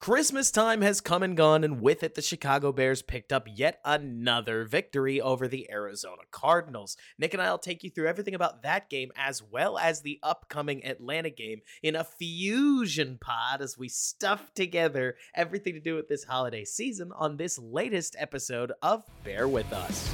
Christmas time has come and gone, and with it, the Chicago Bears picked up yet another victory over the Arizona Cardinals. Nick and I will take you through everything about that game as well as the upcoming Atlanta game in a fusion pod as we stuff together everything to do with this holiday season on this latest episode of Bear With Us.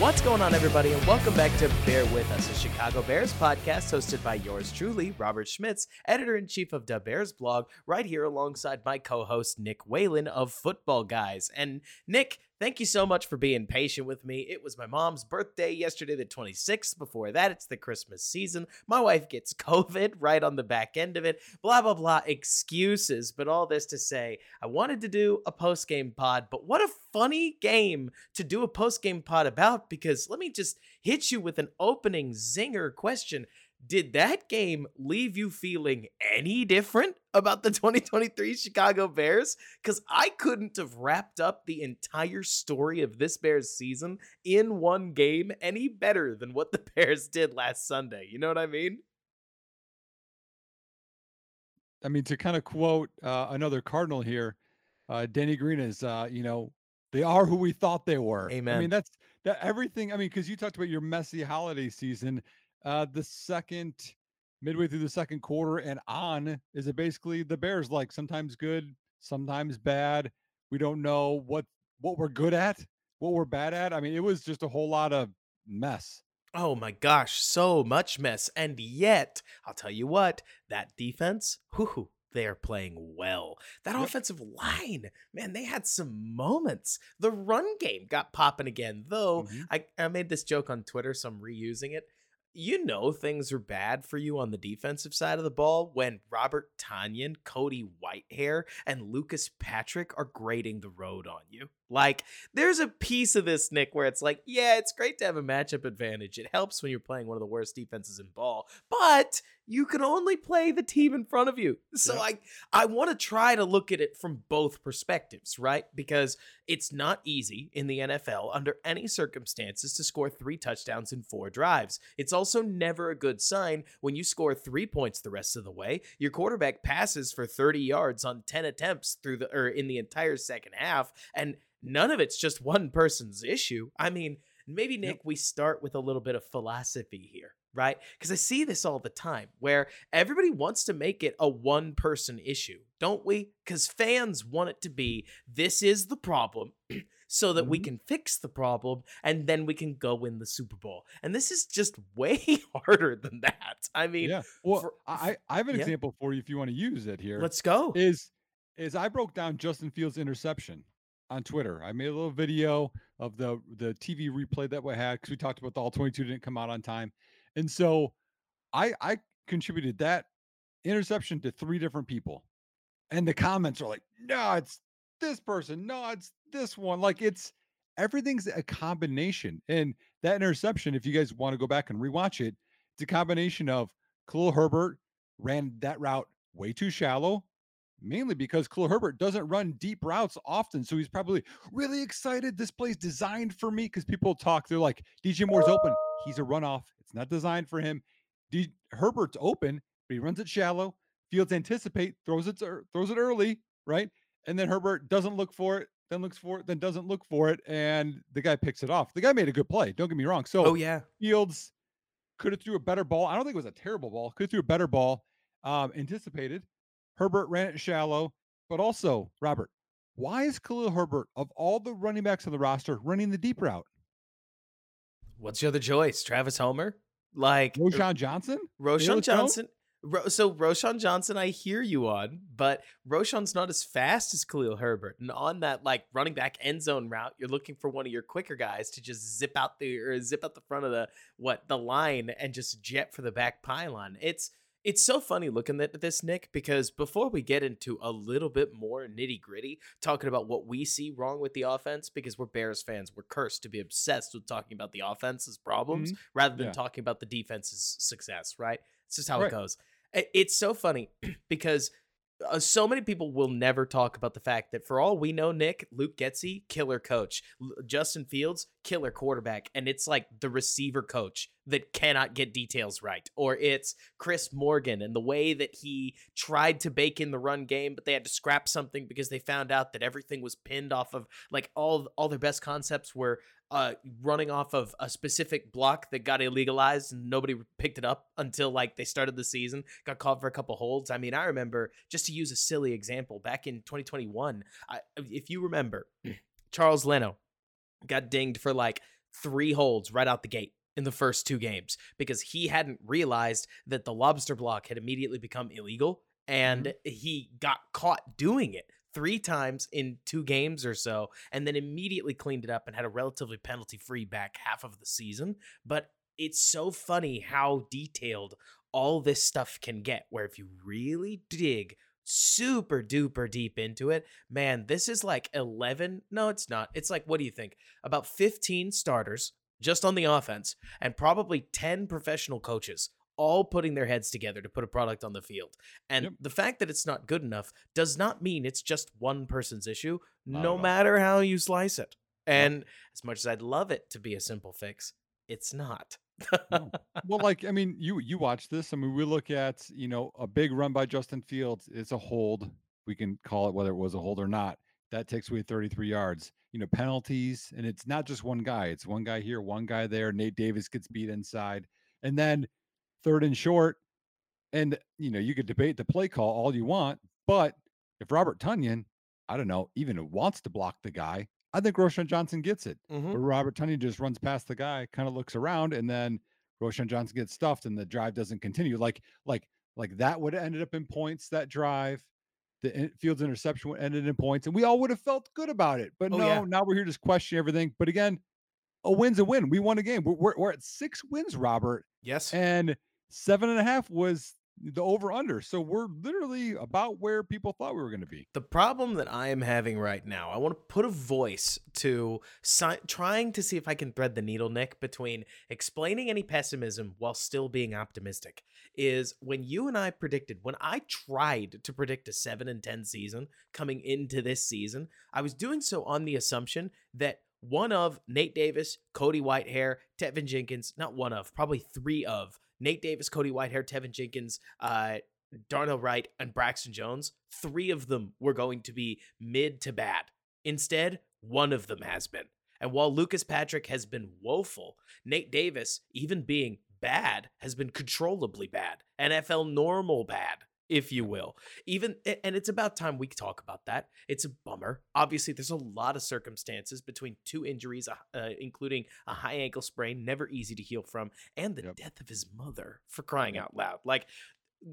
What's going on, everybody, and welcome back to Bear With Us, a Chicago Bears podcast hosted by yours truly, Robert Schmitz, editor in chief of the Bears blog, right here alongside my co host, Nick Whalen of Football Guys. And Nick, Thank you so much for being patient with me. It was my mom's birthday yesterday, the 26th. Before that, it's the Christmas season. My wife gets COVID right on the back end of it. Blah, blah, blah. Excuses. But all this to say, I wanted to do a post game pod, but what a funny game to do a post game pod about because let me just hit you with an opening zinger question. Did that game leave you feeling any different about the 2023 Chicago Bears? Because I couldn't have wrapped up the entire story of this Bears season in one game any better than what the Bears did last Sunday. You know what I mean? I mean, to kind of quote uh, another Cardinal here, uh, Denny Green is, uh, you know, they are who we thought they were. Amen. I mean, that's that everything. I mean, because you talked about your messy holiday season uh, the second midway through the second quarter and on is it basically the Bears like sometimes good, sometimes bad. We don't know what what we're good at, what we're bad at. I mean, it was just a whole lot of mess. Oh my gosh, so much mess. And yet, I'll tell you what, that defense, whoo, they are playing well. That yep. offensive line, man, they had some moments. The run game got popping again, though. Mm-hmm. I, I made this joke on Twitter, so I'm reusing it you know things are bad for you on the defensive side of the ball when Robert Tonyan, Cody Whitehair, and Lucas Patrick are grading the road on you. Like, there's a piece of this, Nick, where it's like, yeah, it's great to have a matchup advantage. It helps when you're playing one of the worst defenses in ball, but you can only play the team in front of you. So I I want to try to look at it from both perspectives, right? Because it's not easy in the NFL under any circumstances to score 3 touchdowns in 4 drives. It's also never a good sign when you score 3 points the rest of the way. Your quarterback passes for 30 yards on 10 attempts through the or in the entire second half and none of it's just one person's issue. I mean, maybe Nick, we start with a little bit of philosophy here, right? Because I see this all the time where everybody wants to make it a one person issue, don't we? Because fans want it to be this is the problem. so that mm-hmm. we can fix the problem and then we can go win the Super Bowl. And this is just way harder than that. I mean, yeah. Well, for, I I have an yeah. example for you if you want to use it here. Let's go. Is is I broke down Justin Fields' interception on Twitter. I made a little video of the the TV replay that we had because we talked about the all 22 didn't come out on time, and so I I contributed that interception to three different people, and the comments are like, no, it's this person, no, it's this one. Like it's everything's a combination, and that interception, if you guys want to go back and rewatch it, it's a combination of Khalil Herbert ran that route way too shallow mainly because Khalil Herbert doesn't run deep routes often. So he's probably really excited. This play's designed for me because people talk. They're like, DJ Moore's open. He's a runoff. It's not designed for him. D- Herbert's open, but he runs it shallow. Fields anticipate, throws it, throws it early, right? And then Herbert doesn't look for it, then looks for it, then doesn't look for it, and the guy picks it off. The guy made a good play. Don't get me wrong. So, oh yeah, Fields could have threw a better ball. I don't think it was a terrible ball. Could have threw a better ball. Um, anticipated, Herbert ran it shallow, but also, Robert, why is Khalil Herbert, of all the running backs on the roster, running the deep route? What's your other choice? Travis Homer? Like uh, Roschon Johnson? Roschon Johnson. Ro- so Roschon Johnson, I hear you on, but Roschon's not as fast as Khalil Herbert. And on that like running back end zone route, you're looking for one of your quicker guys to just zip out the or zip out the front of the what the line and just jet for the back pylon. It's it's so funny looking at this, Nick, because before we get into a little bit more nitty gritty, talking about what we see wrong with the offense, because we're Bears fans, we're cursed to be obsessed with talking about the offense's problems mm-hmm. rather than yeah. talking about the defense's success, right? It's just how right. it goes. It's so funny because uh, so many people will never talk about the fact that for all we know, Nick, Luke Getsy, killer coach, L- Justin Fields, killer quarterback, and it's like the receiver coach that cannot get details right, or it's Chris Morgan and the way that he tried to bake in the run game, but they had to scrap something because they found out that everything was pinned off of like all all their best concepts were uh, running off of a specific block that got illegalized and nobody picked it up until like they started the season, got called for a couple holds. I mean, I remember just to use a silly example back in 2021, I, if you remember, Charles Leno got dinged for like three holds right out the gate in the first two games because he hadn't realized that the lobster block had immediately become illegal and mm-hmm. he got caught doing it three times in two games or so, and then immediately cleaned it up and had a relatively penalty free back half of the season. But it's so funny how detailed all this stuff can get, where if you really dig super duper deep into it, man, this is like 11. No, it's not. It's like, what do you think? About 15 starters just on the offense and probably 10 professional coaches all putting their heads together to put a product on the field. And yep. the fact that it's not good enough does not mean it's just one person's issue, not no matter how you slice it. And yep. as much as I'd love it to be a simple fix, it's not. no. Well, like I mean, you you watch this. I mean, we look at you know a big run by Justin Fields. It's a hold. We can call it whether it was a hold or not. That takes away 33 yards. You know penalties, and it's not just one guy. It's one guy here, one guy there. Nate Davis gets beat inside, and then third and short. And, you know, you could debate the play call all you want, but if Robert Tonyan, I don't know, even wants to block the guy, I think Roschon Johnson gets it. Mm-hmm. But Robert Tonyan just runs past the guy, kind of looks around, and then Roschon Johnson gets stuffed and the drive doesn't continue. Like, like, like that would have ended up in points that drive. The Fields interception would ended in points, and we all would have felt good about it. But oh, no, yeah. now we're here just questioning everything. But again, a win's a win. We won a game. We're, we're, we're at six wins, Robert. Yes. And seven and a half was the over under. So we're literally about where people thought we were going to be. The problem that I am having right now, I want to put a voice to si- trying to see if I can thread the needle, Nick, between explaining any pessimism while still being optimistic. Is when you and I predicted, when I tried to predict a 7 and 10 season coming into this season, I was doing so on the assumption that one of Nate Davis, Cody Whitehair, Teven Jenkins, not one of, probably three of Nate Davis, Cody Whitehair, Teven Jenkins, uh, Darnell Wright, and Braxton Jones, three of them were going to be mid to bad. Instead, one of them has been. And while Lucas Patrick has been woeful, Nate Davis, even being bad, has been controllably bad. NFL normal bad if you will. Even and it's about time we talk about that. It's a bummer. Obviously, there's a lot of circumstances between two injuries, uh, uh, including a high ankle sprain, never easy to heal from, and the yep. death of his mother. For crying out loud, like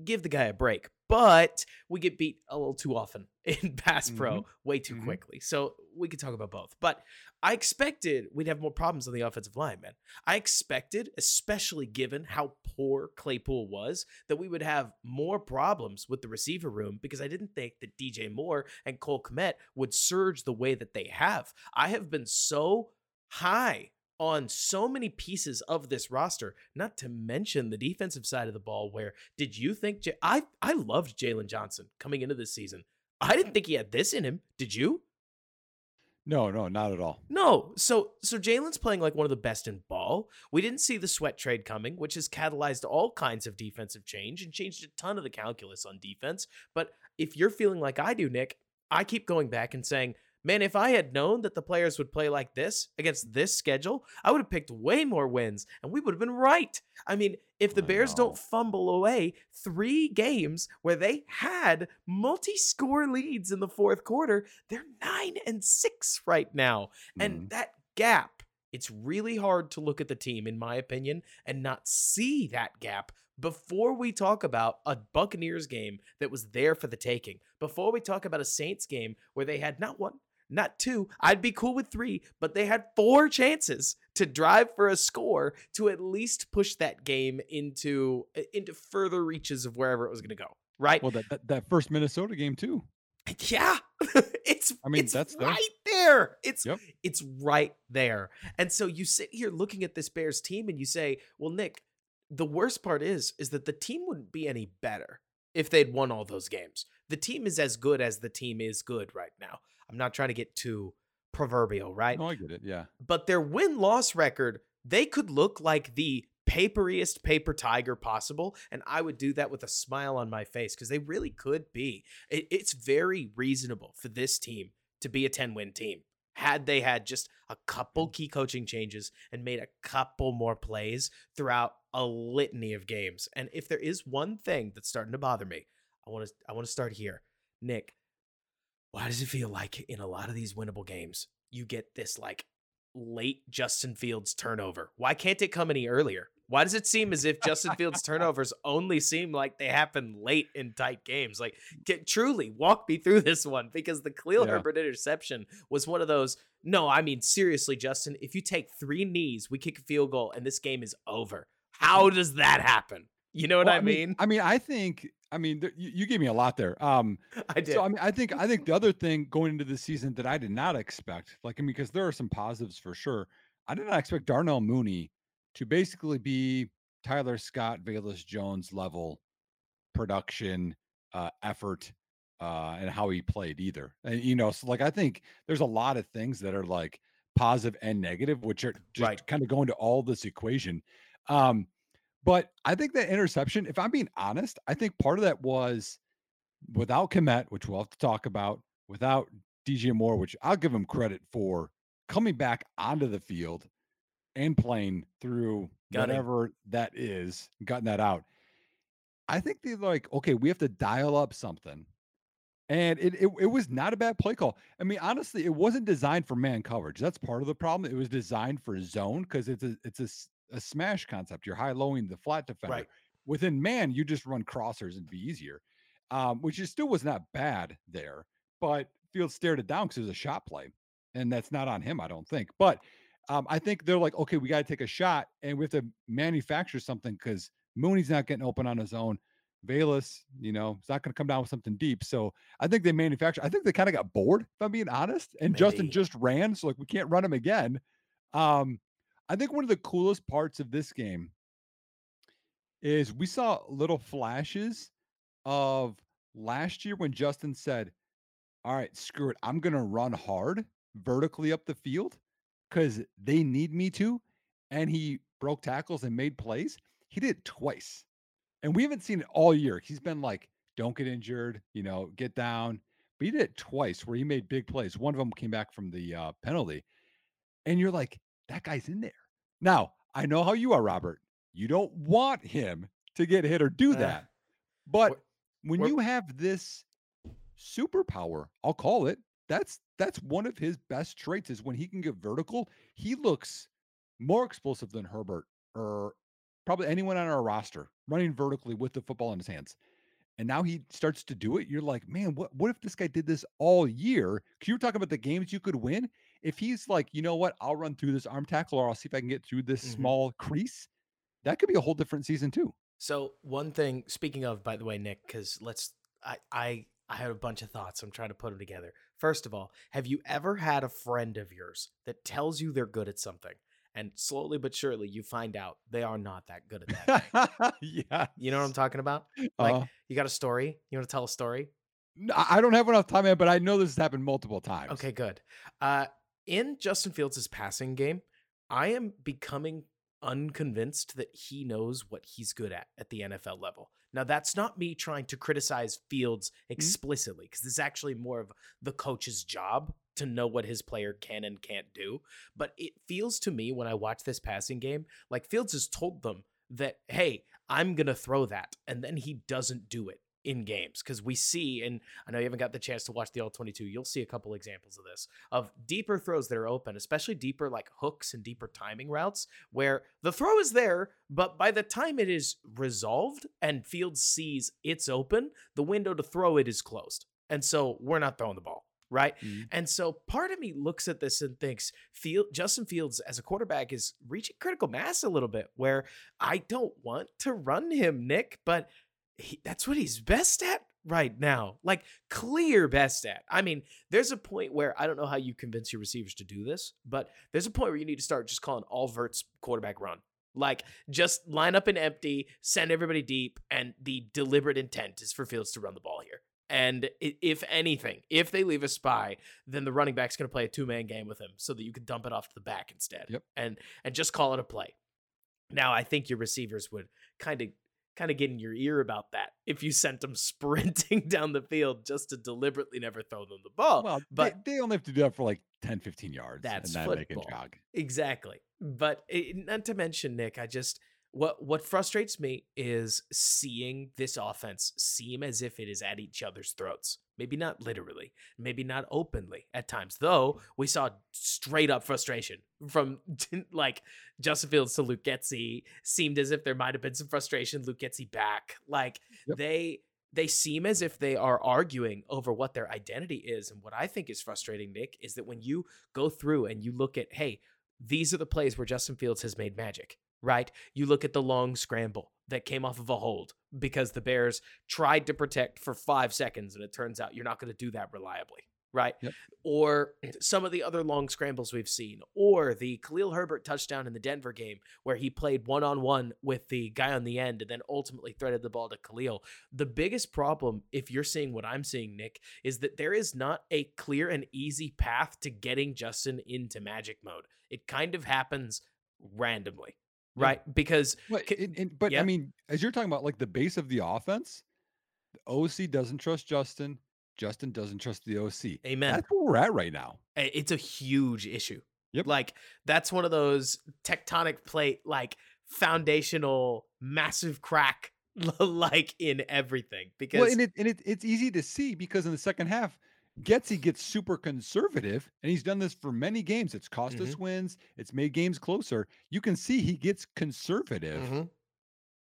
give the guy a break. But we get beat a little too often in pass Pro mm-hmm. way too mm-hmm. quickly. So we could talk about both. But I expected we'd have more problems on the offensive line, man. I expected, especially given how poor Claypool was, that we would have more problems with the receiver room because I didn't think that DJ Moore and Cole Kmet would surge the way that they have. I have been so high on so many pieces of this roster, not to mention the defensive side of the ball. Where did you think J- I I loved Jaylon Johnson coming into this season? I didn't think he had this in him. Did you? No, no, not at all. No. So so Jaylon's playing like one of the best in ball. We didn't see the Sweat trade coming, which has catalyzed all kinds of defensive change and changed a ton of the calculus on defense. But if you're feeling like I do, Nick, I keep going back and saying Man, if I had known that the players would play like this against this schedule, I would have picked way more wins and we would have been right. I mean, if the Bears don't fumble away three games where they had multi score leads in the fourth quarter, they're nine and six right now. Mm. And mm-hmm. that gap, it's really hard to look at the team, in my opinion, and not see that gap before we talk about a Buccaneers game that was there for the taking, before we talk about a Saints game where they had not one, not two. I'd be cool with three, but they had four chances to drive for a score to at least push that game into into further reaches of wherever it was going to go. Right. Well, that, that, that first Minnesota game too. Yeah, it's. I mean, it's that's right there. It's yep. it's right there. And so you sit here looking at this Bears team, and you say, "Well, Nick, the worst part is is that the team wouldn't be any better if they'd won all those games. The team is as good as the team is good right now. I'm not trying to get too proverbial, right? No, I get it. Yeah. But their win loss record, they could look like the paperiest paper tiger possible. And I would do that with a smile on my face because they really could be. It, it's very reasonable for this team to be a 10 win team. Had they had just a couple mm. key coaching changes and made a couple more plays throughout a litany of games. And if there is one thing that's starting to bother me, I want to I want to start here. Nick, why does it feel like in a lot of these winnable games you get this like late Justin Fields turnover? Why can't it come any earlier? Why does it seem as if Justin Fields turnovers only seem like they happen late in tight games? Like, get, truly walk me through this one because the Khalil yeah. Herbert interception was one of those. No, I mean, seriously, Justin, if you take three knees, we kick a field goal and this game is over. How does that happen? You know what well, I, mean? mean? I mean, I think I mean, th- you, you, gave me a lot there. Um, I did. So I mean, I think I think the other thing going into the season that I did not expect, like I mean, because there are some positives for sure. I did not expect Darnell Mooney to basically be Tyler Scott, Velus Jones level production, uh, effort, uh, and how he played either. And you know, so like I think there's a lot of things that are like positive and negative, which are just right. kind of going to all this equation. Um, but I think that interception, if I'm being honest, I think part of that was without Kmet, which we'll have to talk about, without DJ Moore, which I'll give him credit for coming back onto the field and playing through Got whatever it. that is, gotten that out. I think they're like, okay, we have to dial up something. And it, it it was not a bad play call. I mean, honestly, it wasn't designed for man coverage. That's part of the problem. It was designed for zone because it's a it's a, a smash concept. You're high lowing the flat defender. Right. Within man, you just run crossers and be easier, um, which is still was not bad there. But Field stared it down because it was a shot play, and that's not on him, I don't think. But um, I think they're like, okay, we got to take a shot and we have to manufacture something because Mooney's not getting open on his own. Velus, you know, it's not going to come down with something deep. So I think they manufacture. I think they kind of got bored, if I'm being honest. And Maybe. Justin just ran, so like we can't run him again. Um, I think one of the coolest parts of this game is we saw little flashes of last year when Justin said, "All right, screw it, I'm going to run hard vertically up the field." because they need me to. And he broke tackles and made plays. He did it twice. And we haven't seen it all year. He's been like, don't get injured, you know, get down. But he did it twice where he made big plays. One of them came back from the uh, penalty. And you're like, that guy's in there. Now, I know how you are, Robert. You don't want him to get hit or do that. Uh, but when you have this superpower, I'll call it, that's that's one of his best traits is when he can get vertical, he looks more explosive than Herbert or probably anyone on our roster running vertically with the football in his hands. And now he starts to do it. You're like, man, what what if this guy did this all year? You were talking about the games you could win. If he's like, you know what, I'll run through this arm tackle or I'll see if I can get through this mm-hmm. small crease, that could be a whole different season too. So one thing, speaking of, by the way, Nick, because let's I I I have a bunch of thoughts. I'm trying to put them together. First of all, have you ever had a friend of yours that tells you they're good at something? And slowly but surely, you find out they are not that good at that. yeah. You know what I'm talking about? Like, uh, you got a story? You want to tell a story? I don't have enough time, man, but I know this has happened multiple times. Okay, good. Uh, in Justin Fields' passing game, I am becoming unconvinced that he knows what he's good at at the NFL level. Now, that's not me trying to criticize Fields mm-hmm. explicitly, because this is actually more of the coach's job to know what his player can and can't do. But it feels to me when I watch this passing game like Fields has told them that, hey, I'm going to throw that. And then he doesn't do it in games because we see, and I know you haven't got the chance to watch the all 22, you'll see a couple examples of this of deeper throws that are open, especially deeper like hooks and deeper timing routes where the throw is there, but by the time it is resolved and Fields sees it's open, the window to throw it is closed. And so we're not throwing the ball right? Mm-hmm. And so part of me looks at this and thinks, Field, Justin Fields as a quarterback is reaching critical mass a little bit where I don't want to run him, Nick, but he, that's what he's best at right now. Like clear best at. I mean, there's a point where I don't know how you convince your receivers to do this, but there's a point where you need to start just calling all verts quarterback run. Like just line up an empty, send everybody deep, and the deliberate intent is for Fields to run the ball here. And if anything, if they leave a spy, then the running back's going to play a two man game with him so that you can dump it off to the back instead. Yep. And and just call it a play. Now I think your receivers would kind of kind of get in your ear about that if you sent them sprinting down the field just to deliberately never throw them the ball. Well, but they, they only have to do that for like 10, 15 yards. That's and then they can football. jog. Exactly. But it, not to mention, Nick, I just what what frustrates me is seeing this offense seem as if it is at each other's throats. Maybe not literally, maybe not openly at times. Though we saw straight up frustration from like Justin Fields to Luke. Seemed as if there might have been some frustration. Luke back. Like Yep. they they seem as if they are arguing over what their identity is. And what I think is frustrating, Nick, is that when you go through and you look at, hey, these are the plays where Justin Fields has made magic, right? You look at the long scramble that came off of a hold because the Bears tried to protect for five seconds, and it turns out you're not going to do that reliably, right? Yep. Or some of the other long scrambles we've seen, or the Khalil Herbert touchdown in the Denver game where he played one on one with the guy on the end and then ultimately threaded the ball to Khalil. The biggest problem, if you're seeing what I'm seeing, Nick, is that there is not a clear and easy path to getting Justin into magic mode. It kind of happens randomly, Yeah. right? Because But, Ca- and- and- but yeah. I mean, as you're talking about like the base of the offense, the OC doesn't trust Justin. Justin doesn't trust the OC. Amen. That's where we're at right now. it's a huge issue. Yep. Like that's one of those tectonic plate, like foundational, massive crack, like in everything. Because Well, and it and it, it's easy to see because in the second half, Getsy gets super conservative, and he's done this for many games. It's cost us Mm-hmm. wins. It's made games closer. You can see he gets conservative. Mhm.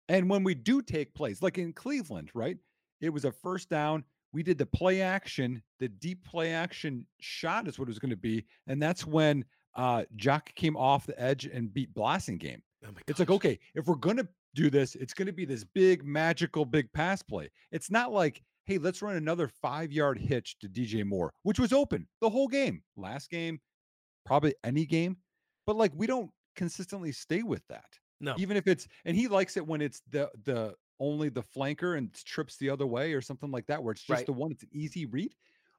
And when we do take plays, like in Cleveland, right? It was a first down. We did the play action, the deep play action shot is what it was going to be. And that's when uh Jock came off the edge and beat Blasting game. Oh It's like, okay, if we're going to do this, it's going to be this big, magical, big pass play. It's not like, hey, let's run another five yard hitch to DJ Moore, which was open the whole game. Last game, probably any game. But like, we don't consistently stay with that no, even if it's and he likes it when it's the the only the flanker and trips the other way or something like that where it's just Right. the one it's an easy read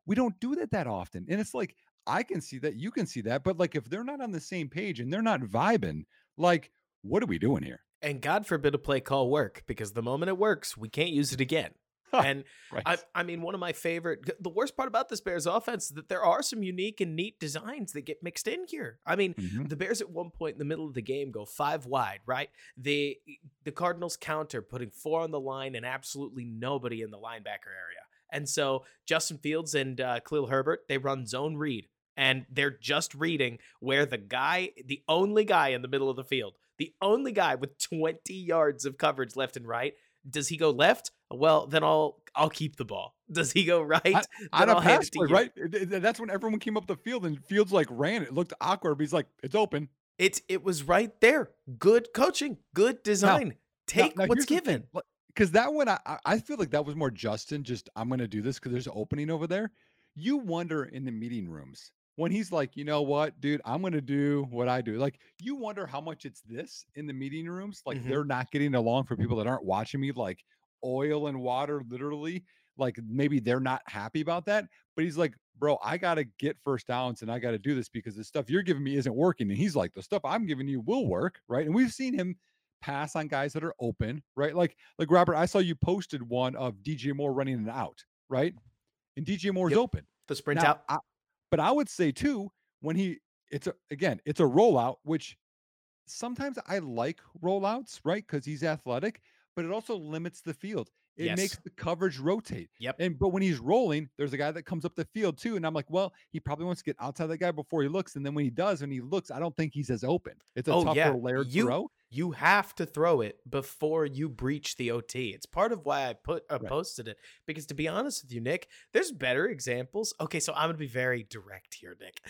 we don't do that that often and it's like i can see that you can see that but like if they're not on the same page and they're not vibing like what are we doing here and God forbid a play call work because the moment it works, we can't use it again. and right I, I mean, one of my favorite. The worst part about this Bears offense is that there are some unique and neat designs that get mixed in here. I mean, Mhm. the Bears at one point in the middle of the game go five wide, right? The the Cardinals counter, putting four on the line and absolutely nobody in the linebacker area. And so Justin Fields and uh, Khalil Herbert they run zone read, and they're just reading where the guy, the only guy in the middle of the field, the only guy with 20 yards of coverage left and right. Does he go left? Well, then I'll I'll keep the ball. Does he go right? on Then a I'll hand pass to play, right Th- th- that's when everyone came up the field and fields like ran it looked awkward but he's like it's open It's it was right there. Good coaching, good design. Take now what's here's the thing, given. because that one I, I- I feel like that was more Justin. Just I'm gonna do this because there's an opening over there. You wonder in the meeting rooms when he's like, you know what, dude, I'm gonna do what I do. Like you wonder how much it's this in the meeting rooms. Like Mhm. they're not getting along for people that aren't watching me. Like oil and water, literally. Like maybe they're not happy about that. But he's like, bro, I gotta get first downs and I gotta do this because the stuff you're giving me isn't working. And he's like, the stuff I'm giving you will work, right? And we've seen him pass on guys that are open, right? Like, like Robert, I saw you posted one of DJ Moore running an out, right? And DJ Moore's Yep. open. The sprint Now, out. I- but I would say too, when he it's a again, it's a rollout, which sometimes I like rollouts, right? Because he's athletic, but it also limits the field. It Yes. makes the coverage rotate. Yep. And but when he's rolling, there's a guy that comes up the field too. And I'm like, well, he probably wants to get outside that guy before he looks. And then when he does, when he looks, I don't think he's as open. It's a Oh, tougher yeah. layered You- throw. You have to throw it before you breach the OT. It's part of why I put uh, Right. posted it because to be honest with you, Nick, there's better examples. Okay, so I'm gonna be very direct here, Nick.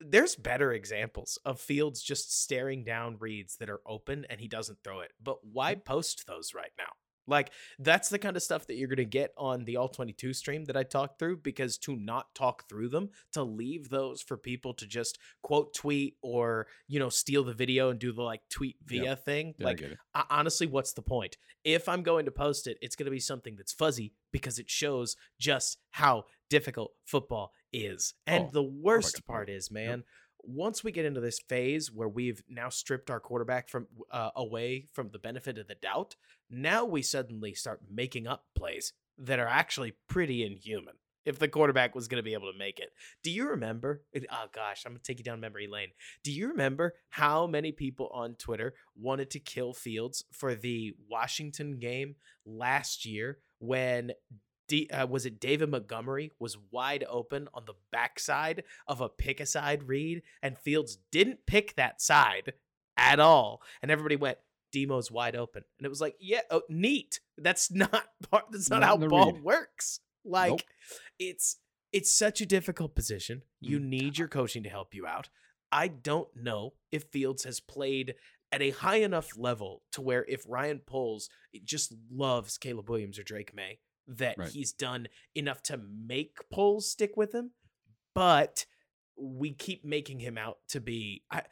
There's better examples of Fields just staring down reads that are open and he doesn't throw it. But why post those right now? Like that's the kind of stuff that you're going to get on the all 22 stream that I talked through because to not talk through them, to leave those for people to just quote tweet or, you know, steal the video and do the like tweet via Yep. thing. Yeah, like it. honestly, what's the point? If I'm going to post it, it's going to be something that's fuzzy because it shows just how difficult football is. And Oh, the worst God. part is, man, once we get into this phase where we've now stripped our quarterback from uh, away from the benefit of the doubt, now we suddenly start making up plays that are actually pretty inhuman. If the quarterback was going to be able to make it, do you remember? Oh gosh, I'm gonna take you down memory lane. Do you remember how many people on Twitter wanted to kill Fields for the Washington game last year when D, uh, was it David Montgomery was wide open on the backside of a pick a side read, and Fields didn't pick that side at all, and everybody went. Demo's wide open, and it was like, yeah, oh, neat. That's not part. That's not, Not how ball read. works. Like, Nope. it's it's such a difficult position. You Mm. need your coaching to help you out. I don't know if Fields has played at a high enough level to where if Ryan Poles just loves Caleb Williams or Drake Maye, that Right. he's done enough to make Poles stick with him. But we keep making him out to be. I,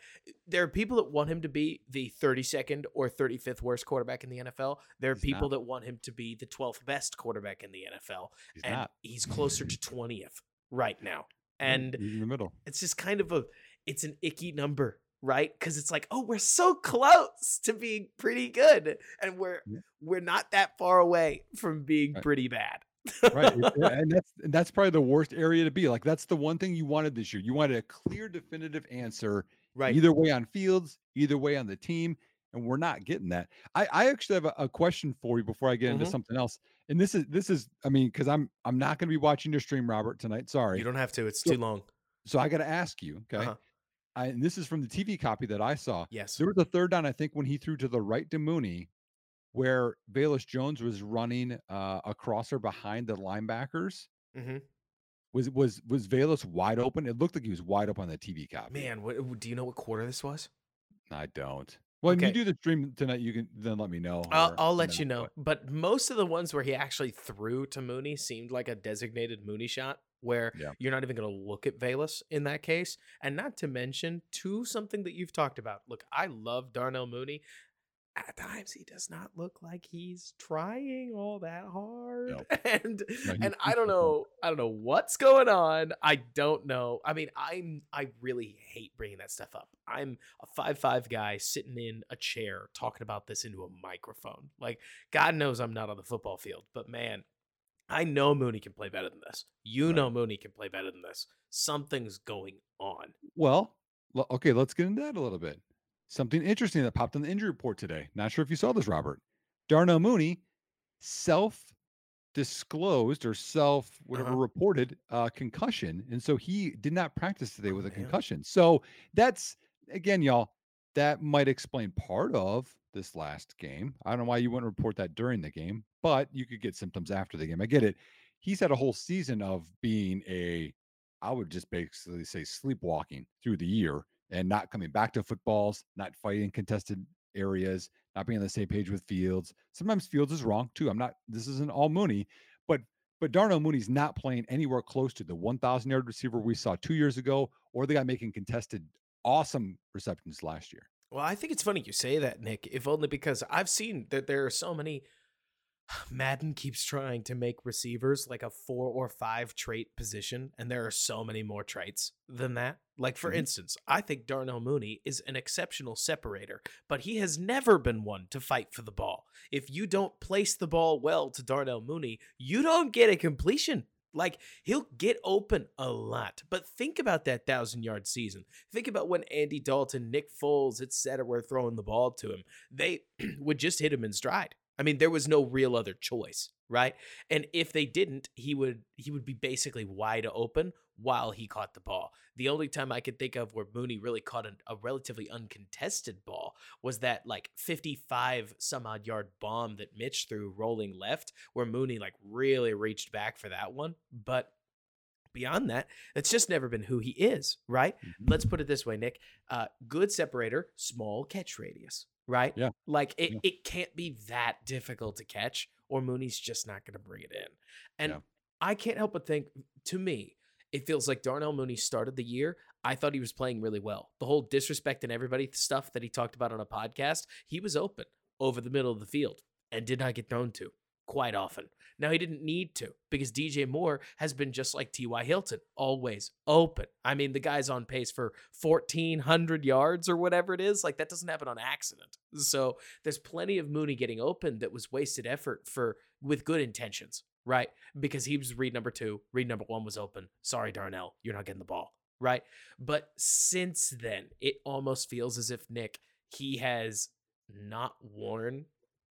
there are people that want him to be the 32nd or 35th worst quarterback in the NFL. There are He's people not. that want him to be the 12th best quarterback in the NFL He's and not. he's closer to 20th right now. And in the middle. it's just kind of a it's an icky number, right? Cuz it's like, "Oh, we're so close to being pretty good and we're Yeah. we're not that far away from being Right. pretty bad." right and that's and that's probably the worst area to be like that's the one thing you wanted this year you wanted a clear definitive answer right. either way on fields either way on the team and we're not getting that i i actually have a, a question for you before i get into Mhm. something else and this is this is i mean because i'm i'm not going to be watching your stream robert tonight sorry You don't have to. It's So- too long. so i got to ask you okay Uh-huh. I, and this is from the tv copy that i saw Yes. there was a third down i think when he threw to the right to mooney where Velus Jones was running uh, a crosser behind the linebackers Mhm. was was was Velus wide open? It looked like he was wide open on the TV copy. Man, what, do you know what quarter this was? I don't. Well, Okay. you do the stream tonight, you can then let me know. I'll, I'll let you know. But most of the ones where he actually threw to Mooney seemed like a designated Mooney shot where Yeah. you're not even going to look at Velus in that case. And not to mention, to something that you've talked about. Look, I love Darnell Mooney. At times, he does not look like he's trying all that hard. Nope. And No, and I don't know. I don't know what's going on. I don't know. I mean, I'm I really hate bringing that stuff up. I'm a five five guy sitting in a chair talking about this into a microphone. Like God knows I'm not on the football field, but man, I know Mooney can play better than this. You Right. know Mooney can play better than this. Something's going on. Well, okay, let's get into that a little bit. Something interesting that popped on the injury report today. Not sure if you saw this, Robert. Darnell Mooney self disclosed or self whatever Uh-huh. reported uh concussion and so he did not practice today Oh, with a man. concussion so that's again y'all that might explain part of this last game i don't know why you wouldn't report that during the game but you could get symptoms after the game i get it he's had a whole season of being a i would just basically say sleepwalking through the year and not coming back to footballs not fighting contested areas not being on the same page with Fields. Sometimes Fields is wrong too. I'm not. This isn't all Mooney, but but Darnell Mooney's not playing anywhere close to the 1,000 yard receiver we saw two years ago, or the guy making contested awesome receptions last year. Well, I think it's funny you say that, Nick, if only because I've seen that there are so many. Madden keeps trying to make receivers like a four or five trait position, and there are so many more traits than that. Like, for Mhm. instance, I think Darnell Mooney is an exceptional separator, but he has never been one to fight for the ball. If you don't place the ball well to Darnell Mooney, you don't get a completion. Like he'll get open a lot, but think about that thousand yard season. Think about when Andy Dalton, Nick Foles, etc., were throwing the ball to him. They would just hit him in stride. I mean, there was no real other choice, right? And if they didn't, he would he would be basically wide open while he caught the ball. The only time I could think of where Mooney really caught a, a relatively uncontested ball was that like 55 some odd yard bomb that Mitch threw rolling left, where Mooney like really reached back for that one. But beyond that, that's just never been who he is, right? Let's put it this way, Nick. Uh, good separator, small catch radius. Right? Yeah. Like it, Yeah. it can't be that difficult to catch, or Mooney's just not going to bring it in. And Yeah. I can't help but think, to me, it feels like Darnell Mooney started the year. I thought he was playing really well. The whole disrespecting everybody stuff that he talked about on a podcast, he was open over the middle of the field and did not get thrown to quite often. Now he didn't need to because DJ Moore has been just like T.Y. Hilton, always open. I mean, the guy's on pace for 1,400 yards or whatever it is. Like that doesn't happen on accident. So there's plenty of Mooney getting open that was wasted effort for with good intentions, right? Because he was read number two, read number one was open. Sorry, Darnell, you're not getting the ball, right? But since then, it almost feels as if Nick he has not worn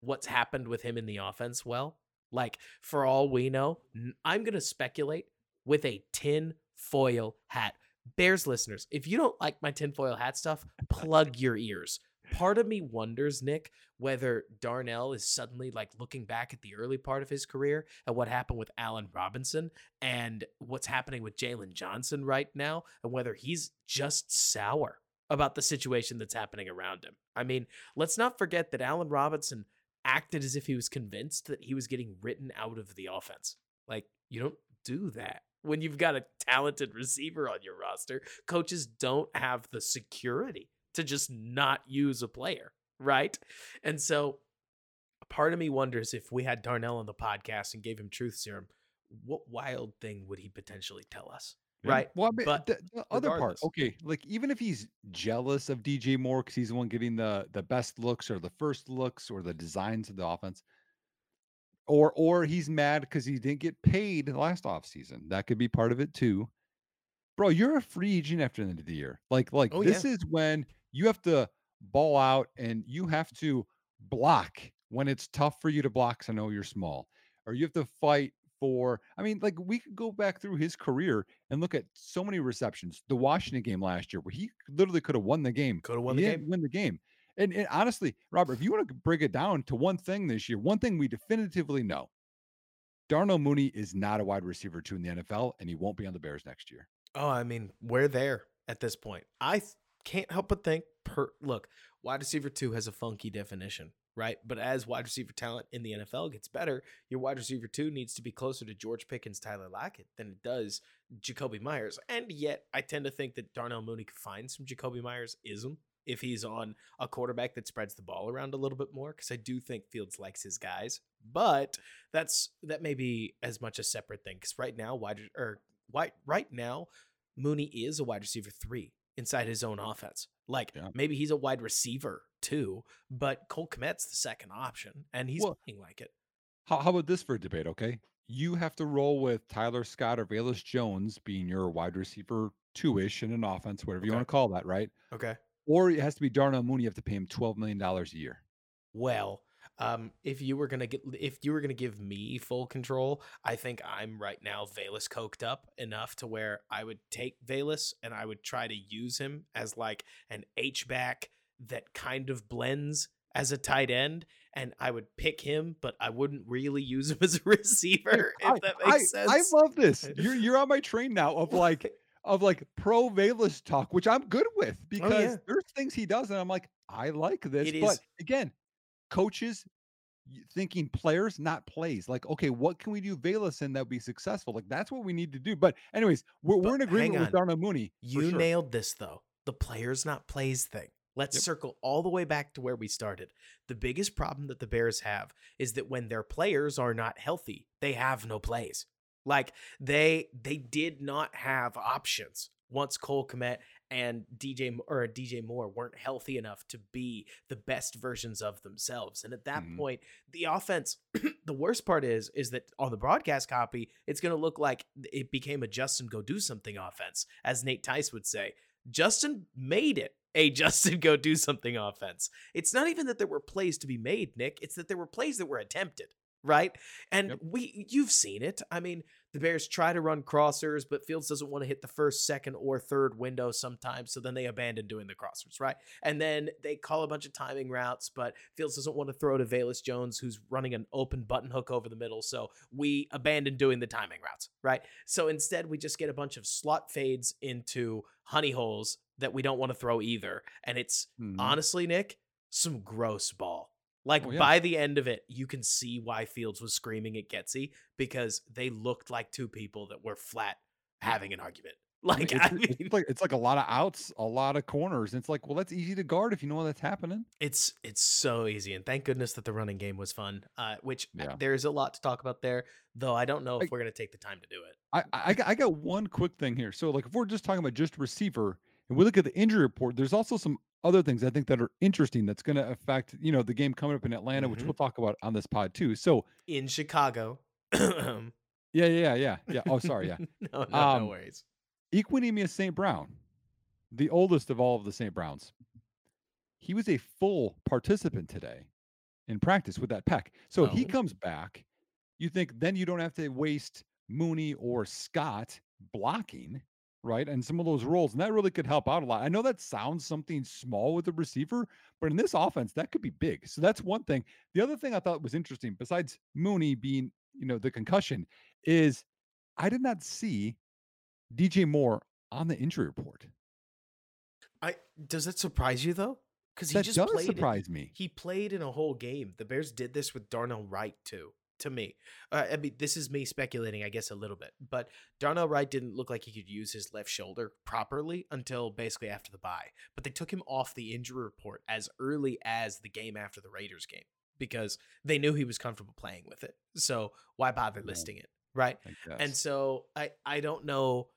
what's happened with him in the offense well. Like, for all we know, I'm going to speculate with a tin foil hat. Bears listeners, if you don't like my tinfoil hat stuff, plug your ears. Part of me wonders, Nick, whether Darnell is suddenly like looking back at the early part of his career and what happened with Allen Robinson and what's happening with Jaylon Johnson right now, and whether he's just sour about the situation that's happening around him. I mean, let's not forget that Allen Robinson acted as if he was convinced that he was getting written out of the offense. Like, you don't do that when you've got a talented receiver on your roster. Coaches don't have the security to just not use a player, right? And so part of me wonders if we had Darnell on the podcast and gave him truth serum, what wild thing would he potentially tell us? Yeah. Right. Well, I mean, But the, the other part, okay, like even if he's jealous of DJ Moore because he's the one getting the the best looks or the first looks or the designs of the offense, or or he's mad because he didn't get paid last offseason. That could be part of it too. Bro, you're a free agent after the end of the year. Like, like Oh, this is when you have to ball out and you have to block when it's tough for you to block. I know you're small, or you have to fight for. I mean, like we could go back through his career and look at so many receptions. The Washington game last year, where he literally could have won the game. Could have won He the game. Win the game. And, and honestly, Robert, if you want to break it down to one thing this year, one thing we definitively know Darnell Mooney is not a wide receiver two in the NFL, and he won't be on the Bears next year. Oh, I mean, we're there at this point. I th- can't help but think per look, wide receiver two has a funky definition, right? But as wide receiver talent in the NFL gets better, your wide receiver two needs to be closer to George Pickens, Tyler Lockett than it does Jakobi Meyers. And yet, I tend to think that Darnell Mooney could find some Jakobi Meyers ism if he's on a quarterback that spreads the ball around a little bit more, because I do think Fields likes his guys. But that's that may be as much a separate thing. Because right now, wide or wide right now, Mooney is a wide receiver three inside his own offense. Like Yeah. maybe he's a wide receiver too, but Cole Kmet's the second option, and he's Well- playing like it. How, how about this for a debate? Okay. You have to roll with Tyler Scott or Velus Jones being your wide receiver two ish in an offense, whatever you want to call that, right? Okay. Or it has to be Darnell Mooney. You have to pay him $12 million a year. Well, um, if you were gonna get, if you were gonna give me full control, I think I'm right now Velus coked up enough to where I would take Velus and I would try to use him as like an H back that kind of blends as a tight end, and I would pick him, but I wouldn't really use him as a receiver. I, if that I- makes sense. I love this. You're you're on my train now of like of like pro Velus talk, which I'm good with because Oh, yeah. there's things he does, and I'm like, I like this. It but is- again, coaches thinking players, not plays. Like, okay, what can we do Velus in that would be successful? Like that's what we need to do. But anyways, we're, we're in agreement with. Darnell Mooney. You sure. nailed this though. The players not plays thing. Let's Yep. circle all the way back to where we started. The biggest problem that the Bears have is that when their players are not healthy, they have no plays. Like they they did not have options once Cole Komet and DJ or DJ Moore weren't healthy enough to be the best versions of themselves. And at that Mhm. point, the offense the worst part is is that on the broadcast copy, it's going to look like it became a Justin go do something offense, as Nate Tice would say. Justin made it a Justin go do something offense. It's not even that there were plays to be made, Nick. It's that there were plays that were attempted, right? And Yep. we you've seen it. I mean, the Bears try to run crossers, but Fields doesn't want to hit the first, second, or third window sometimes, so then they abandon doing the crossers, right? And then they call a bunch of timing routes, but Fields doesn't want to throw to Velus Jones, who's running an open button hook over the middle, so we abandon doing the timing routes, right? So instead, we just get a bunch of slot fades into honey holes that we don't want to throw either. And it's Mhm. honestly, Nick, some gross ball. Like Oh, yeah. by the end of it, you can see why Fields was screaming at Getsy because they looked like two people that were flat having an argument. Like it's, I mean, it's like it's like a lot of outs, a lot of corners. and It's like, well, that's easy to guard if you know that's happening. It's it's so easy, and thank goodness that the running game was fun. Uh, which uh, Yeah. there's a lot to talk about there, though. I don't know if I- we're gonna take the time to do it. I I I got one quick thing here. So like if we're just talking about just receiver and we look at the injury report, there's also some other things I think that are interesting that's going to affect you know the game coming up in Atlanta, which Mhm. we'll talk about on this pod too. So In Chicago, yeah, yeah, yeah, yeah, yeah. Oh, sorry, yeah. no, no, Um, no worries. Equanimeous St. Brown, the oldest of all of the St. Browns, he was a full participant today in practice with that pec. So he Oh. comes back. You think then you don't have to waste Mooney or Scott blocking, right? And some of those roles. And that really could help out a lot. I know that sounds something small with the receiver, but in this offense, that could be big. So that's one thing. The other thing I thought was interesting, besides Mooney being, you know, the concussion, is I did not see DJ Moore on the injury report. I does that surprise you though? Because he That just does played. in- surprise me. He played in a whole game. The Bears did this with Darnell Wright too. To me, uh, I mean, this is me speculating, I guess, a little bit. But Darnell Wright didn't look like he could use his left shoulder properly until basically after the bye. But they took him off the injury report as early as the game after the Raiders game because they knew he was comfortable playing with it. So why bother listing it, right? And so I I don't know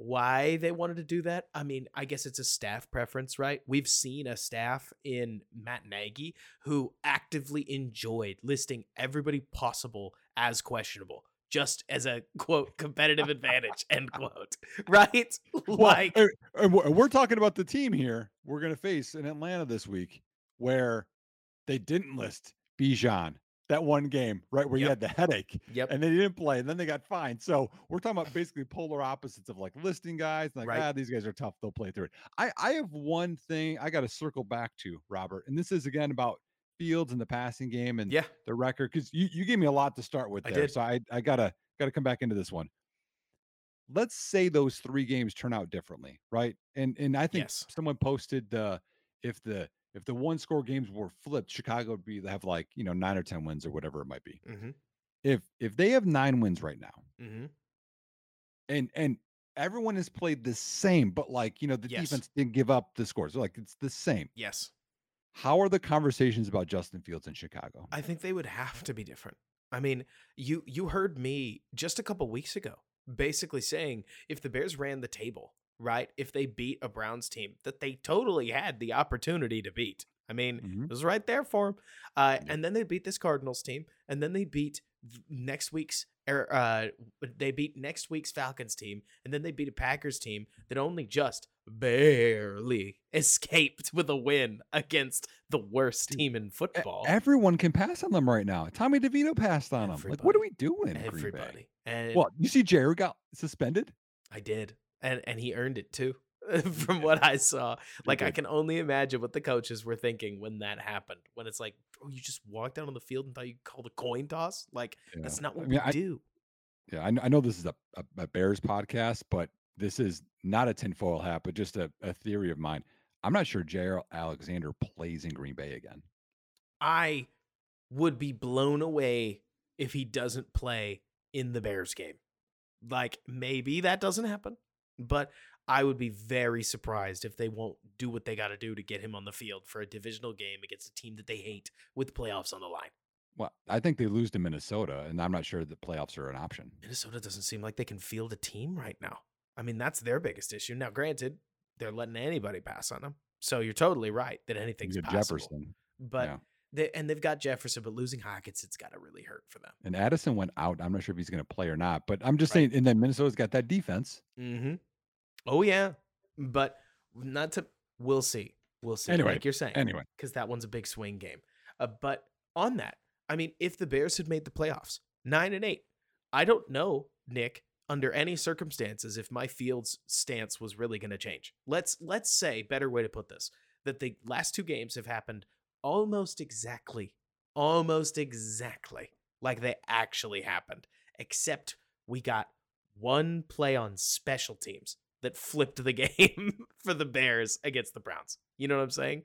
why they wanted to do that. I mean, I guess it's a staff preference, right? We've seen a staff in Matt Nagy who actively enjoyed listing everybody possible as questionable. Just as a quote competitive advantage end quote right Well, like and- we're talking about the team here. We're going to face in Atlanta this week, where they didn't list Bijan that one game, right where you had the headache, yep and they didn't play, and then they got fined. So we're talking about basically polar opposites of like listing guys, like Right. ah, these guys are tough, they'll play through it. I I have one thing I got to circle back to, Robert, and this is again about Fields and the passing game and yeah the record because you, you gave me a lot to start with I there. did. So I, I gotta gotta come back into this one. Let's say those three games turn out differently, right? And and I think Yes. someone posted uh if the if the one score games were flipped, Chicago would be have like you know nine or ten wins or whatever it might be. mm-hmm, If if they have nine wins right now, mm-hmm. and and everyone has played the same, but like you know the Yes. defense didn't give up the scores. Like it's the same. yes How are the conversations about Justin Fields in Chicago? I think they would have to be different. I mean, you you heard me just a couple weeks ago basically saying if the Bears ran the table, right? If they beat a Browns team that they totally had the opportunity to beat. I mean, Mhm. it was right there for them. Uh, Yeah. And then they beat this Cardinals team, and then they beat next week's er, uh, they beat next week's Falcons team, and then they beat a Packers team that only just barely escaped with a win against the worst team in football. Everyone can pass on them right now. Tommy DeVito passed on them. Like, what are we doing? in Green Bay? Everybody. And Well, you see, Jerry got suspended. I did. And and he earned it too. From what I saw. Like I can only imagine what the coaches were thinking when that happened. When it's like, bro, you just walked out on the field and thought you called a coin toss? Like that's Yeah. not I what mean, we I- do. Yeah, I, kn- I know this is a, a, Bears podcast, but this is not a tinfoil hat, but just a, a theory of mine. I'm not sure Jaire Alexander plays in Green Bay again. I would be blown away if he doesn't play in the Bears game. Like maybe that doesn't happen, but I would be very surprised if they won't do what they got to do to get him on the field for a divisional game against a team that they hate with playoffs on the line. Well, I think they lose to Minnesota, and I'm not sure that playoffs are an option. Minnesota doesn't seem like they can field a team right now. I mean, that's their biggest issue. Now, granted, they're letting anybody pass on them. So you're totally right that anything's possible. Jefferson But yeah. they and they've got Jefferson, but losing Hawkins, it's got to really hurt for them. and Addison went out. I'm not sure if he's going to play or not, but I'm just Right. saying. And then Minnesota's got that defense. Mm-hmm. Oh yeah, but not to. We'll see. We'll see. Anyway, like you're saying, Anyway, because that one's a big swing game. Uh, but on that, I mean, if the Bears had made the playoffs, nine and eight, I don't know, Nick, under any circumstances, if my Fields stance was really going to change. Let's let's say, better way to put this, that the last two games have happened almost exactly, almost exactly like they actually happened, except we got one play on special teams that flipped the game for the Bears against the Browns. You know what I'm saying?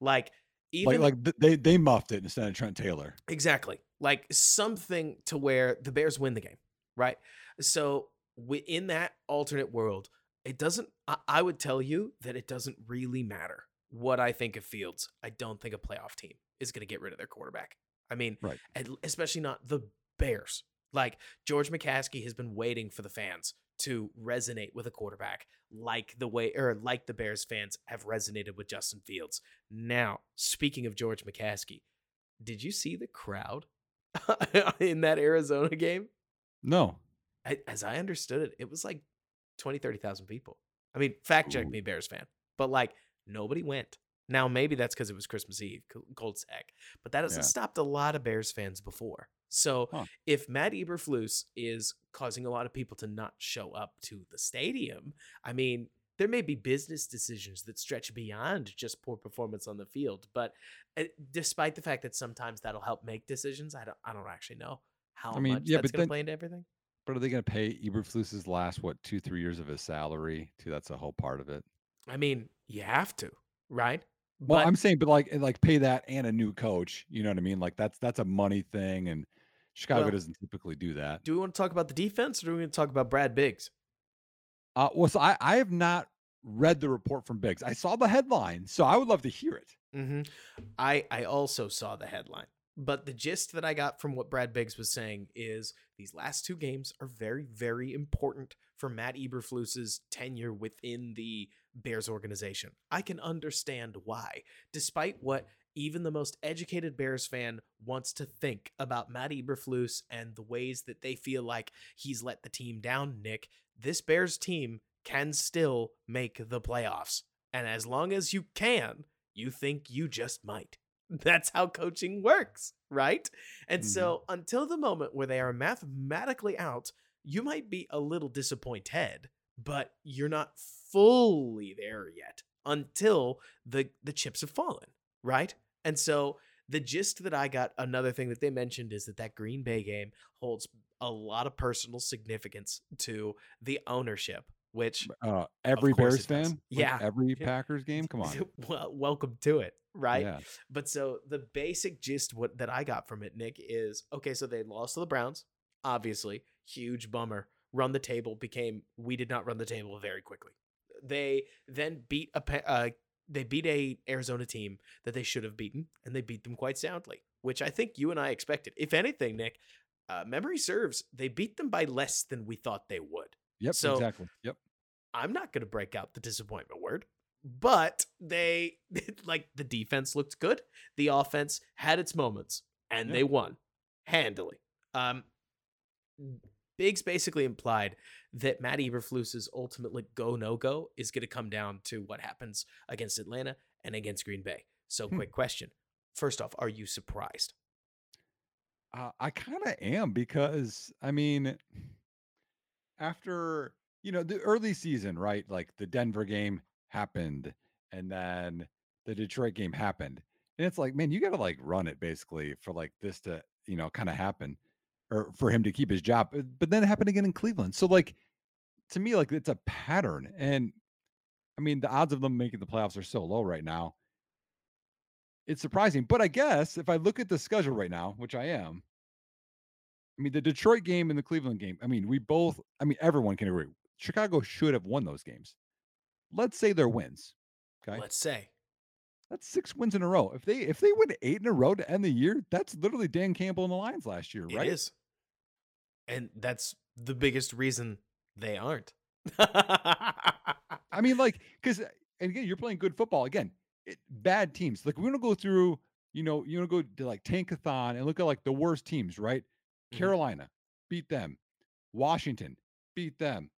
Like even like like they they muffed it instead of Trent Taylor. Exactly. Like something to where the Bears win the game, right? So wi- in that alternate world, it doesn't. I, I would tell you that it doesn't really matter what I think of Fields. I don't think a playoff team is going to get rid of their quarterback. I mean, Right. especially not the Bears. Like George McCaskey has been waiting for the fans to resonate with a quarterback like the way or like the Bears fans have resonated with Justin Fields. Now, speaking of George McCaskey, did you see the crowd in that Arizona game? No, I, as I understood it, it was like 20, 30,000 people. I mean, fact check Ooh. me, Bears fan, but like nobody went. Now, maybe that's because it was Christmas Eve, co- cold sack, but that hasn't Yeah. stopped a lot of Bears fans before. So Huh. if Matt Eberflus is causing a lot of people to not show up to the stadium, I mean, there may be business decisions that stretch beyond just poor performance on the field. But uh, despite the fact that sometimes that'll help make decisions, I don't, I don't actually know how I mean, much yeah, that's going to play into everything. but are they going to pay Eberflus's last what two three years of his salary? Too, that's a whole part of it. I mean, you have to, right? Well, But- I'm saying, but like like pay that and a new coach. You know what I mean? Like that's that's a money thing, and Chicago Well, doesn't typically do that. do we want to talk about the defense or do we want to talk about Brad Biggs? Uh, well, so I I have not read the report from Biggs. I saw the headline, so I would love to hear it. Mm-hmm. I I also saw the headline, but the gist that I got from what Brad Biggs was saying is these last two games are very very important for Matt Eberflus's tenure within the Bears organization. I can understand why, despite what even the most educated Bears fan wants to think about Matt Eberflus and the ways that they feel like he's let the team down. Nick, this Bears team can still make the playoffs, and as long as you can you think you just might. That's how coaching works, right? And Mhm. so until the moment where they are mathematically out, you might be a little disappointed, but you're not fully there yet until the the chips have fallen, right? And so the gist that I got, another thing that they mentioned is that that Green Bay game holds a lot of personal significance to the ownership, which Uh, every Bears fan, Like, Yeah. every Packers game. Come on, well, welcome to it, right? Yeah. But so the basic gist what that I got from it, Nick, is okay. So they lost to the Browns, obviously, huge bummer. Run the table became we did not run the table very quickly. They then beat a uh, they beat a Arizona team that they should have beaten, and they beat them quite soundly, which I think you and I expected. If anything, Nick, uh, memory serves, they beat them by less than we thought they would. Yep, So- exactly. Yep. I'm not going to break out the disappointment word, but they like the defense looked good. The offense had its moments and Yeah. they won handily. Um Biggs basically implied that Matt Eberflus's ultimately go no go is going to come down to what happens against Atlanta and against Green Bay. So, Hmm. quick question. First off, are you surprised? Uh, I kind of am because I mean, after you know the early season, right? Like the Denver game happened, and then the Detroit game happened, and it's like, man, you got to like run it basically for like this to you know kind of happen, or for him to keep his job. But- But then it happened again in Cleveland. So like, to me, like it's a pattern, and I mean, the odds of them making the playoffs are so low right now. It's surprising, but I guess if I look at the schedule right now, which I am, I mean, the Detroit game and the Cleveland game. I mean, we both. I mean, everyone can agree. Chicago should have won those games. Let's say they're wins. Okay, Let's say. that's six wins in a row. If they if they win eight in a row to end the year, that's literally Dan Campbell and the Lions last year, right? It is. And that's the biggest reason they aren't. I mean, like, because and again, you're playing good football. Again, it, bad teams. Like, we're gonna go through. You know, you're gonna go to like Tankathon and look at like the worst teams, right? Mhm. Carolina beat them. Washington beat them.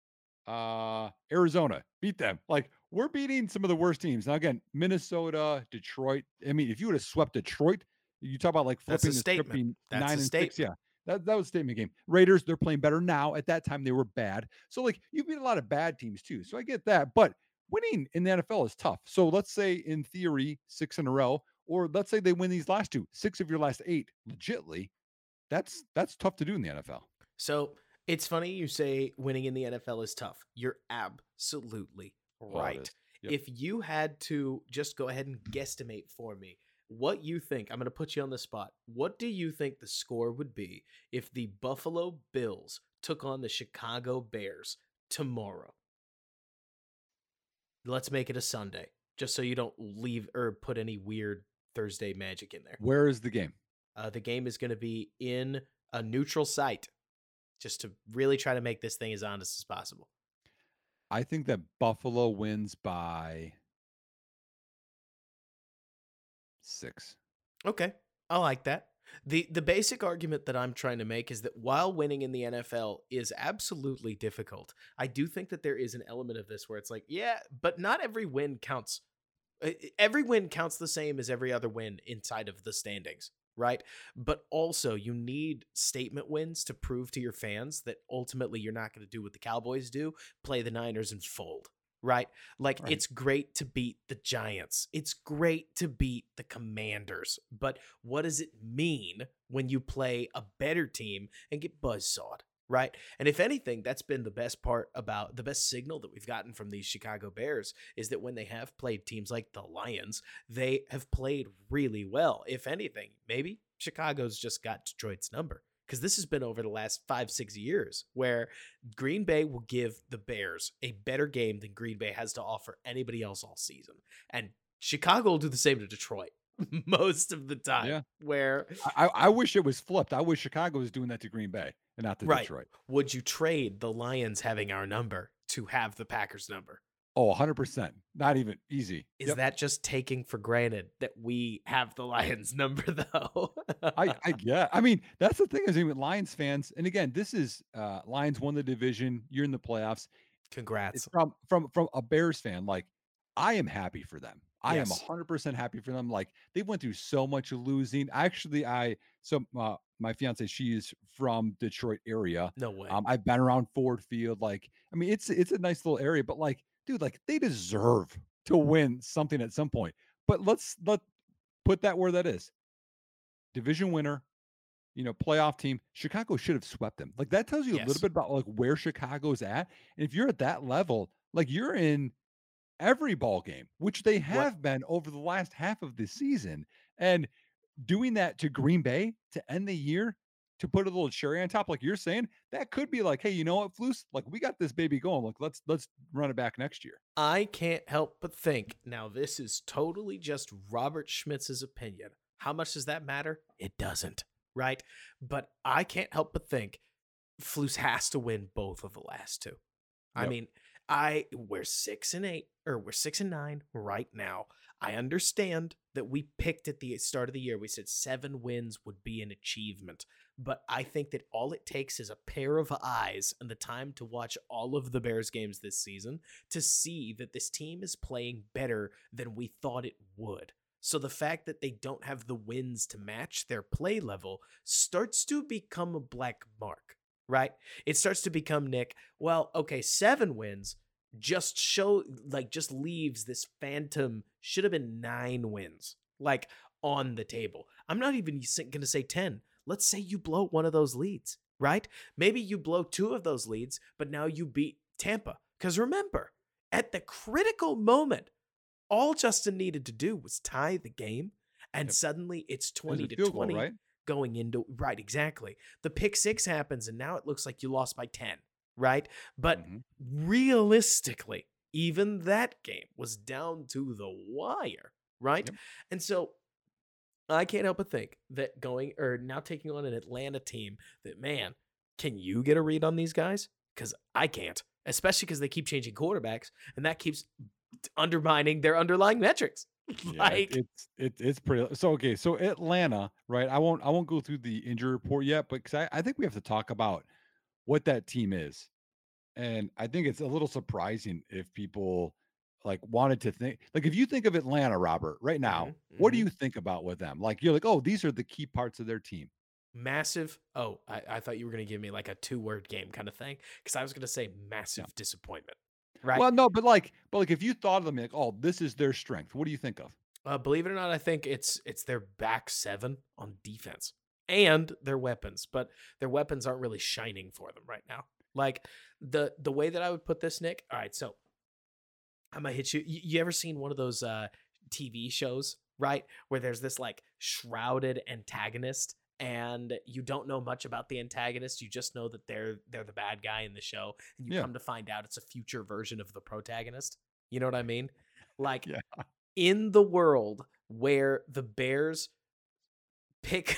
Uh, Arizona beat them. Like, we're beating some of the worst teams. Now, again, Minnesota, Detroit. I mean, if you would have swept Detroit, you talk about like That's a flipping the script statement. being That's a nine and six. Yeah. That, that was a statement game. Raiders, they're playing better now. At that time, they were bad. So, like, you beat a lot of bad teams too. So I get that. But winning in the NFL is tough. So let's say, in theory, six in a row, or let's say they win these last two, six of your last eight, legitly. That's that's tough to do in the NFL. So it's funny you say winning in the NFL is tough. You're absolutely Oh, right. Yep. If you had to just go ahead and guesstimate for me what you think. I'm going to put you on the spot. What do you think the score would be if the Buffalo Bills took on the Chicago Bears tomorrow? Let's make it a Sunday, just so you don't leave or put any weird Thursday magic in there. Where is the game? Uh, the game is going to be in a neutral site, just to really try to make this thing as honest as possible. I think that Buffalo wins by six. Okay, I like that. The the basic argument that I'm trying to make is that while winning in the NFL is absolutely difficult, I do think that there is an element of this where it's like, yeah, but not every win counts. Every win counts the same as every other win inside of the standings, right? But also, you need statement wins to prove to your fans that ultimately you're not going to do what the Cowboys do, play the Niners and fold, right? Like Right. it's great to beat the Giants. It's great to beat the Commanders. But what does it mean when you play a better team and get buzzsawed? Right. And if anything, that's been the best part about the best signal that we've gotten from these Chicago Bears is that when they have played teams like the Lions, they have played really well. If anything, maybe Chicago's just got Detroit's number because this has been over the last five, six years where Green Bay will give the Bears a better game than Green Bay has to offer anybody else all season. And Chicago will do the same to Detroit most of the time. Yeah. Where I, I- wish it was flipped. I wish Chicago was doing that to Green Bay and not to Right. Detroit. would you trade the Lions having our number to have the Packers number? Oh, 100%. Not even easy. Is Yep. that just taking for granted that we have the Lions number though? I, I yeah. I mean, that's the thing is even Lions fans, and again, this is uh Lions won the division. You're in the playoffs. Congrats. It's from from from a Bears fan. Like, I am happy for them. I Yes. am 100 percent happy for them. Like, they went through so much losing. Actually, I so uh, my fiance, she is from Detroit area. No way. Um, I've been around Ford Field. Like, I mean, it's it's a nice little area, but like, dude, like they deserve to win something at some point. But let's let put that where that is. Division winner, you know, playoff team. Chicago should have swept them. Like that tells you a little bit about like where Chicago's at. And if you're at that level, like you're in every ball game, which they have been over the last half of the season. And doing that to Green Bay to end the year, to put a little cherry on top, like you're saying, that could be like, hey, you know what, Flus? Like we got this baby going. Like let's let's run it back next year. I can't help but think now this is totally just Robert Schmitz's opinion. How much does that matter? It doesn't, right? But I can't help but think Flus has to win both of the last two. I mean, I we're six and eight, or we're six and nine right now. I understand that we picked at the start of the year, we said seven wins would be an achievement. But I think that all it takes is a pair of eyes and the time to watch all of the Bears games this season to see that this team is playing better than we thought it would. So the fact that they don't have the wins to match their play level starts to become a black mark, right? It starts to become Nick, well, okay, 7 wins just show like just leaves this phantom should have been 9 wins like on the table. I'm not even going to say 10. Let's say you blow one of those leads, right? Maybe you blow two of those leads, but now you beat Tampa. Because remember, at the critical moment, all Justin needed to do was tie the game, and Yep. suddenly it's 20 to field goal, 20 right? going into right exactly. The pick 6 happens and now it looks like you lost by 10, right? But Mhm. realistically, even that game was down to the wire, right? Yep. And so I can't help but think that going or now taking on an Atlanta team that man, can you get a read on these guys? Because I can't, especially because they keep changing quarterbacks, and that keeps undermining their underlying metrics. Yeah, like, it's it, it's pretty so okay so atlanta right i won't i won't go through the injury report yet but because I, I think we have to talk about what that team is and i think it's a little surprising if people like wanted to think like if you think of atlanta robert right now Mhm, what do mhm. you think about with them like you're like oh these are the key parts of their team massive. Oh, I, I thought you were going to give me like a two word game kind of thing because I was going to say massive disappointment. Right. well no but like but like if you thought of them like oh this is their strength what do you think of Uh, believe it or not, I think it's it's their back seven on defense and their weapons, but their weapons aren't really shining for them right now. Like the the way that I would put this, Nick. All right, so I'm gonna hit you. You, you ever seen one of those uh, TV shows right? Where there's this like shrouded antagonist and you don't know much about the antagonist. You just know that they're they're the bad guy in the show and you Yeah. come to find out it's a future version of the protagonist. You know what I mean? Like Yeah. in the world where the Bears pick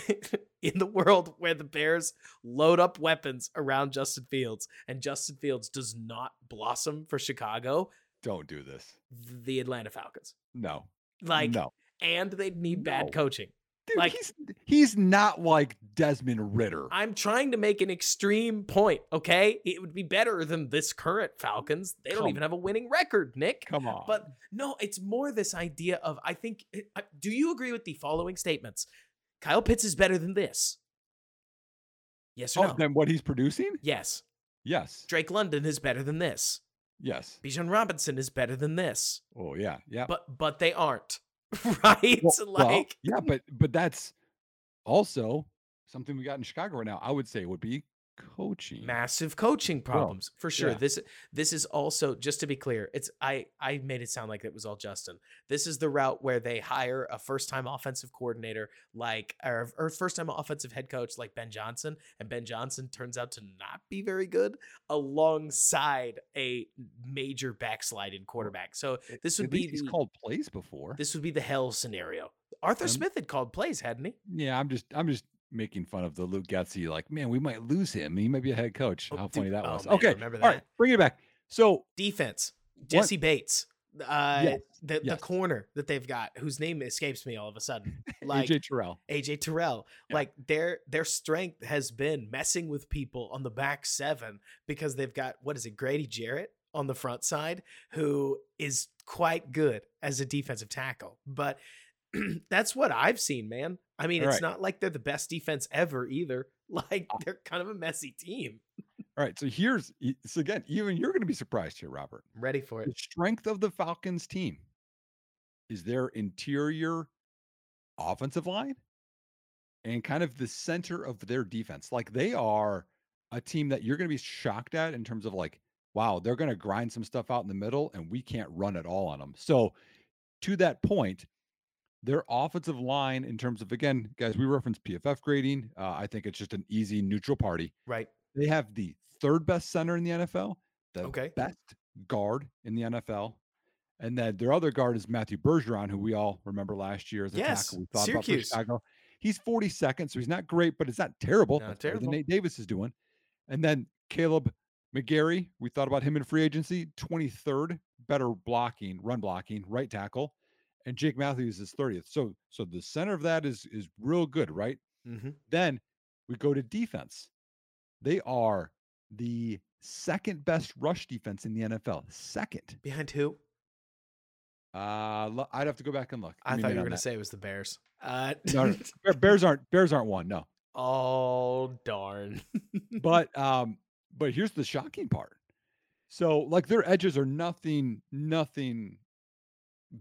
in the world where the Bears load up weapons around Justin Fields and Justin Fields does not blossom for Chicago, Don't do this. the Atlanta Falcons. No. Like no. and they'd need No. bad coaching. Dude, like- he's he's not like Desmond Ridder. I'm trying to make an extreme point, okay? It would be better than this current Falcons. They don't Come- even have a winning record, Nick. Come on. But no, it's more this idea of I think. Eh, do you agree with the following statements? Kyle Pitts is better than this. Yes or oh, no? then what he's producing? Yes. Yes. Drake London is better than this. Yes. Bijan Robinson is better than this. Oh yeah. Yeah. But but they aren't. right? Well- well, like yeah, but but that's also something we got in Chicago right now. I would say would be coaching. massive coaching problems for sure yeah. this this is also just to be clear it's i i made it sound like it was all justin this is the route where they hire a first time offensive coordinator like or, or first time offensive head coach like ben johnson and ben johnson turns out to not be very good alongside a major backslide in quarterback so this would at be he's the, called plays before. this would be the hell scenario arthur Um, smith had called plays hadn't he yeah, I'm just I'm just making fun of the Luke Getsy. Like, man, we might lose him. He might be a head coach. Oh, How dude, funny that oh, was. man, okay, remember all right, bring it back. So defense What- jessie bates uh Yes, the, the corner that they've got whose name escapes me all of a sudden like AJ Terrell. AJ Terrell. Yeah. Like their their strength has been messing with people on the back seven because they've got what is it, Grady Jarrett on the front side, who is quite good as a defensive tackle. But that's what I've seen, man. I mean, it's right. not like they're the best defense ever either. Like ah. they're kind of a messy team. All right, so here's so again, even you're going to be surprised here, Robert. Ready for The it. strength of the Falcons team is their interior offensive line and kind of the center of their defense. Like they are a team that you're going to be shocked at in terms of like, wow, they're going to grind some stuff out in the middle and we can't run at all on them. So, to that point, their offensive line, in terms of again, guys, we reference PFF grading. Uh, I think it's just an easy neutral party. Right. They have the third best center in the NFL, the Okay. best guard in the NFL. And then their other guard is Matthew Bergeron, who we all remember last year as a Yes, tackle. We thought about Syracuse. Chicago. He's 42nd, so he's not great, but it's not terrible. Not That's terrible. Nate Davis is doing. And then Kaleb McGary, we thought about him in free agency, 23rd, better blocking, run blocking, right tackle. And Jake Matthews is 30th. So so the center of that is is real good, right? Mm-hmm. Then we go to defense. They are the second best rush defense in the NFL. Second. Behind who? Uh, lo- I'd have to go back and look. I thought you were going to say it was the Bears. Uh, No, no, Bear- Bears aren't Bears aren't one. No, oh darn. but um, but here's the shocking part. So like their edges are nothing, nothing.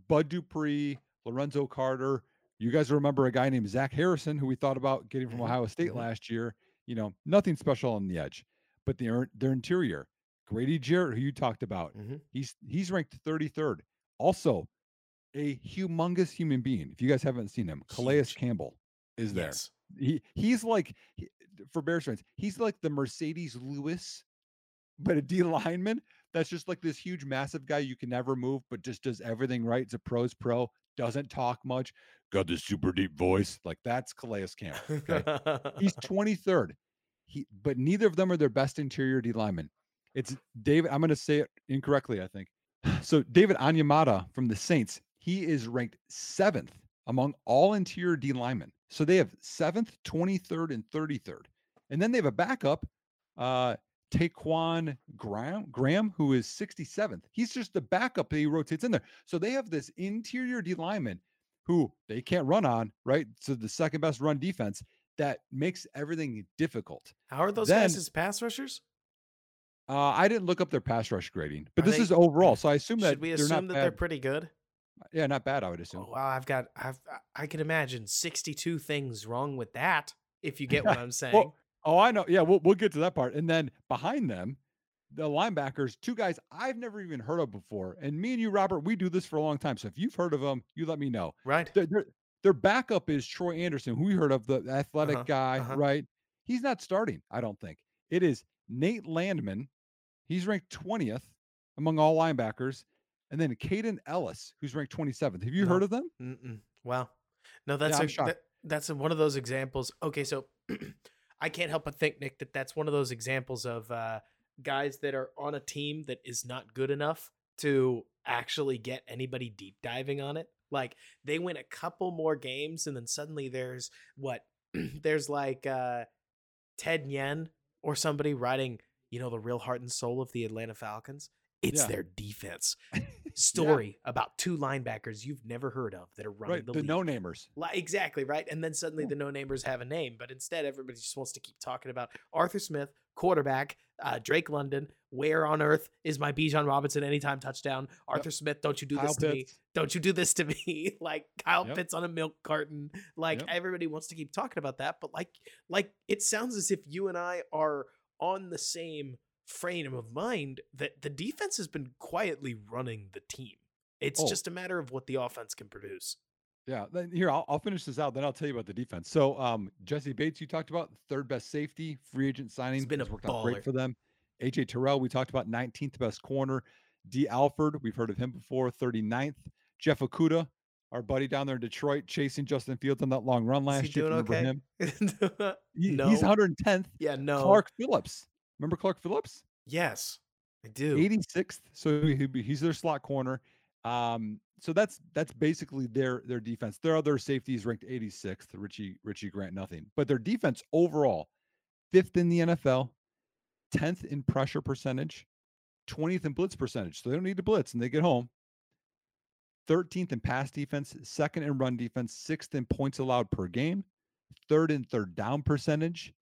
Bud Dupree, Lorenzo Carter. You guys remember a guy named Zach Harrison who we thought about getting from Mhm, Ohio State mhm. last year. You know, nothing special on the edge, but their their interior. Grady Jarrett, who you talked about, Mhm. he's he's ranked 33rd. Also, a humongous human being. If you guys haven't seen him, Calais Campbell is there Yes. he he's like he- for Bears fans, he's like the Marcedes Lewis, but a D lineman that's just like this huge, massive guy you can never move, but just does everything right. It's a pro's pro, doesn't talk much, got this super deep voice. Like that's Calais Campbell. Okay. He's 23rd. He but neither of them are their best interior D lineman. It's David. I'm gonna say it incorrectly, I think. So David Onyemata from the Saints, he is ranked seventh among all interior D linemen. So they have seventh, 23rd, and 33rd. And then they have a backup, uh, Ta'Quon Graham, Graham, who is 67th. He's just the backup that he rotates in there. So they have this interior D lineman who they can't run on, right? So the second best run defense that makes everything difficult. How are those guys as pass rushers? Uh, I didn't look up their pass rush grading, but Are this they- is overall. So I assume that Should we they're assume not that bad. they're pretty good? yeah, not bad. I would assume. Oh, wow, I've got I've I can imagine 62 things wrong with that if you get what I'm saying. Well, oh, I know. Yeah, we'll we'll get to that part. And then behind them, the linebackers, two guys I've never even heard of before. And me and you, Robert, we do this for a long time. So if you've heard of them, you let me know. Right. Their, their, their backup is Troy Anderson, who we heard of, the athletic Uh-huh, guy, uh-huh. right? He's not starting, I don't think. It is Nate Landman. He's ranked 20th among all linebackers. And then Kaden Elliss, who's ranked 27th. Have you No. heard of them? Mm-mm. Wow. No, that's I'm a, that, that's a, one of those examples. Okay, so I can't help but think, Nick, that that's one of those examples of uh, guys that are on a team that is not good enough to actually get anybody deep diving on it. Like they win a couple more games, and then suddenly there's what? there's like uh, Ted Nguyen or somebody writing, you know, the real heart and soul of the Atlanta Falcons. It's Yeah. their defense. Story about two linebackers you've never heard of that are running Right. the, The no namers. Like, exactly right. And then suddenly Yeah. the no namers have a name, but instead everybody just wants to keep talking about Arthur Smith, quarterback, uh, Drake London. Where on earth is my Bijan Robinson anytime touchdown? Arthur Smith, don't you do Kyle this to me? Don't you do this to me? like Kyle Yep. Pitts on a milk carton. Like Yep. everybody wants to keep talking about that, but like, like it sounds as if you and I are on the same frame of mind that the defense has been quietly running the team. It's Oh. just a matter of what the offense can produce. Yeah. Then here, I'll, I'll finish this out. Then I'll tell you about the defense. So, um, Jessie Bates, you talked about third best safety, free agent signing. been a It's worked out great for them. AJ Terrell, we talked about 19th best corner. Dee Alford, we've heard of him before, 39th. Jeff Okudah, our buddy down there in Detroit, chasing Justin Fields on that long run last year. doing if you remember okay? him. He- no. He's 110th. yeah, no. Clark Phillips. Remember Clark Phillips? Yes, I do. 86th. So he- he- he's their slot corner. Um, so that's that's basically their their defense. Their other safeties ranked 86th. Richie Richie Grant nothing, but their defense overall fifth in the NFL, 10th in pressure percentage, 20th in blitz percentage. So they don't need to blitz and they get home. 13th in pass defense, second in run defense, sixth in points allowed per game, third in third down percentage,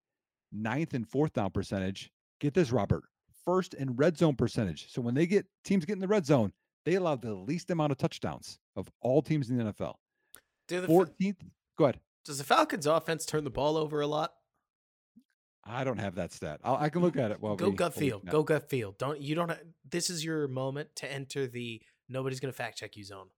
ninth in fourth down percentage. Get this, Robert. First in red zone percentage. So when they get teams get in the red zone, they allow the least amount of touchdowns of all teams in the NFL. Do the, 14th. Go ahead. does the Falcons offense turn the ball over a lot? I don't have that stat. I'll, I can look at it. While Go we- gut feel. Go gut feel. Don't you don't. This is your moment to enter the nobody's gonna fact check you zone.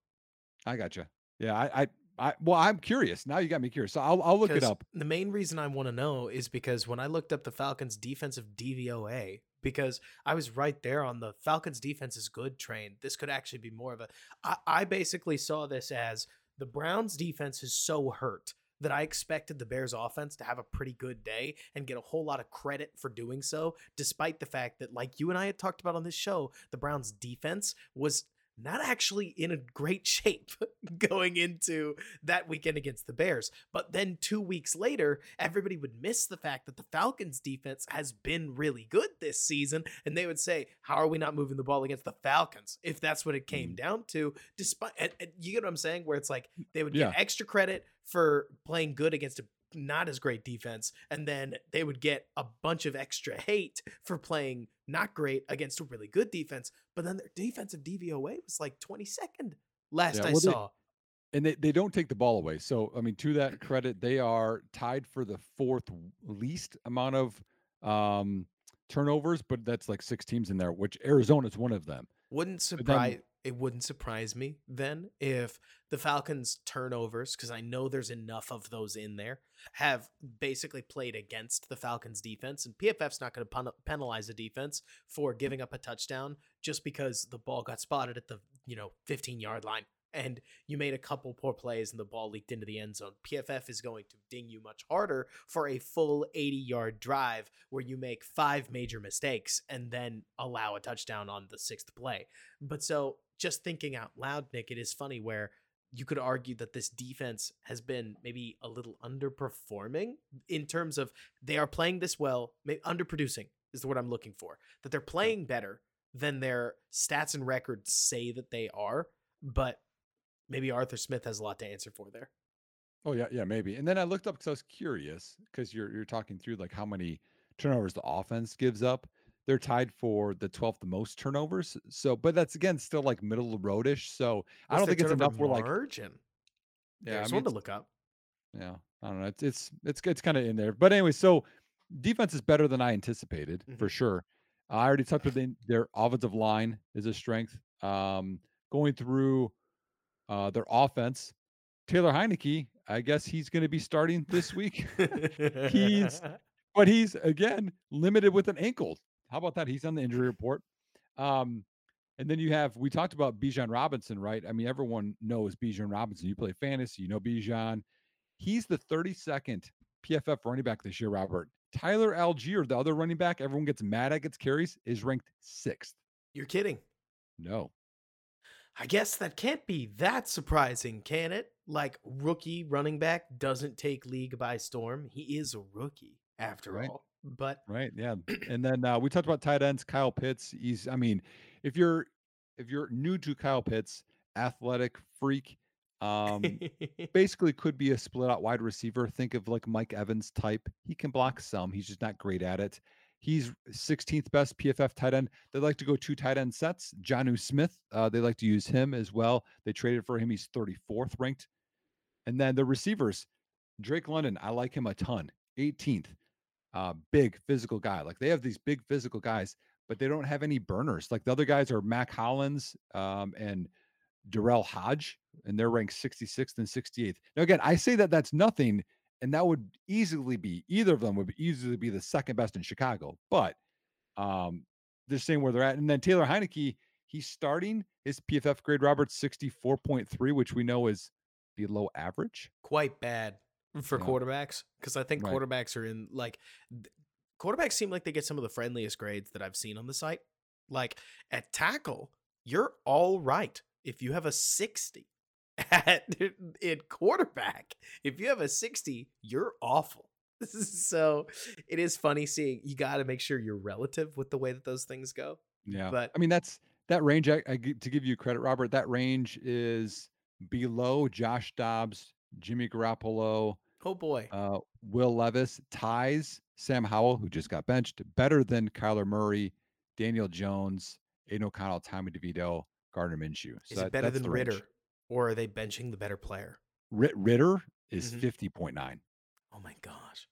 I got you. Yeah. I, I. I. Well, I'm curious. Now you got me curious. So I'll. I'll look it up. The main reason I want to know is because when I looked up the Falcons' defensive DVOA, because I was right there on the Falcons' defense is good train. This could actually be more of a. I, I basically saw this as the Browns' defense is so hurt that I expected the Bears' offense to have a pretty good day and get a whole lot of credit for doing so, despite the fact that, like you and I had talked about on this show, the Browns' defense was not actually in a great shape going into that weekend against the Bears. But then two weeks later, everybody would miss the fact that the Falcons defense has been really good this season. And they would say, How are we not moving the ball against the Falcons? If that's what it came mm. down to, despite, and, and you get what I'm saying? Where it's like they would get extra credit for playing good against a not as great defense, and then they would get a bunch of extra hate for playing not great against a really good defense. But then their defensive DVOA was like 22nd last Yeah, I well, they- saw. and they, they don't take the ball away. So I mean, to that credit, they are tied for the fourth least amount of um, turnovers, but that's like six teams in there, which Arizona is one of them. Wouldn't surprise it wouldn't surprise me then if the Falcons turnovers because I know there's enough of those in there have basically played against the Falcons defense and PFF's not going to penalize a defense for giving up a touchdown just because the ball got spotted at the, you know, 15 yard line and you made a couple poor plays and the ball leaked into the end zone. PFF is going to ding you much harder for a full 80 yard drive where you make five major mistakes and then allow a touchdown on the sixth play. But so just thinking out loud, Nick, it is funny where you could argue that this defense has been maybe a little underperforming in terms of they are playing this well, maybe underproducing is the word I'm looking for. That they're playing better than their stats and records say that they are, but maybe Arthur Smith has a lot to answer for there. Oh yeah, yeah, maybe. And then I looked up because I was curious because you're you're talking through like how many turnovers the offense gives up. They're tied for the 12th most turnovers. So, but that's again still like middle of the roadish. So I don't think it's enough. We're like, margin. yeah, I mean, one to look up. yeah, I don't know. It's it's it's it's kind of in there. But anyway, so defense is better than I anticipated for Mhm. sure. I already talked about the, their offensive line is a strength. Um, going through uh, their offense, Taylor Heinicke, I guess he's going to be starting this week. he's, but he's again limited with an ankle. How about that? He's on the injury report. Um, and then you have we talked about Bijan Robinson, right? I mean, everyone knows Bijan Robinson. You play fantasy, you know Bijan. He's the 32nd PFF running back this year, Robert. Tyler Allgeier, the other running back, everyone gets mad at, gets carries, is ranked sixth. You're kidding. No. I guess that can't be that surprising, can it? Like rookie running back doesn't take league by storm. He is a rookie after right. all. But right, yeah. And then uh, we talked about tight ends. Kyle Pitts. He's. I mean, if you're if you're new to Kyle Pitts, athletic freak, um, basically could be a split out wide receiver. Think of like Mike Evans type. He can block some. He's just not great at it. He's 16th best PFF tight end. They like to go two tight end sets. Jonnu Smith, uh, they like to use him as well. They traded for him. He's 34th ranked. And then the receivers, Drake London, I like him a ton. 18th. Uh, big physical guy. Like they have these big physical guys, but they don't have any burners. Like the other guys are Mac Hollins um, and Darrell Hodge, and they're ranked 66th and 68th. Now, again, I say that that's nothing, and that would easily be either of them would easily be the second best in Chicago. But um, they're saying where they're at. And then Taylor Heinicke, he's starting his PFF grade, Robert, 64.3, which we know is below average. Quite bad for yeah. quarterbacks because I think right. quarterbacks are in like quarterbacks seem like they get some of the friendliest grades that I've seen on the site. Like at tackle, you're all right if you have a 60 at in quarterback. If you have a 60, you're awful. So it is funny seeing you got to make sure you're relative with the way that those things go. Yeah. But I mean, that's that range. I, I to give you credit, Robert, that range is below Josh Dobbs, Jimmy Garoppolo. Oh boy. Uh, Will Levis ties Sam Howell, who just got benched, better than Kyler Murray, Daniel Jones, Aidan O'Connell, Tommy DeVito, Gardner Minshew. So is that, it better than Ridder, range. or are they benching the better player? Ridder is mm-hmm. 50.9. Oh my gosh.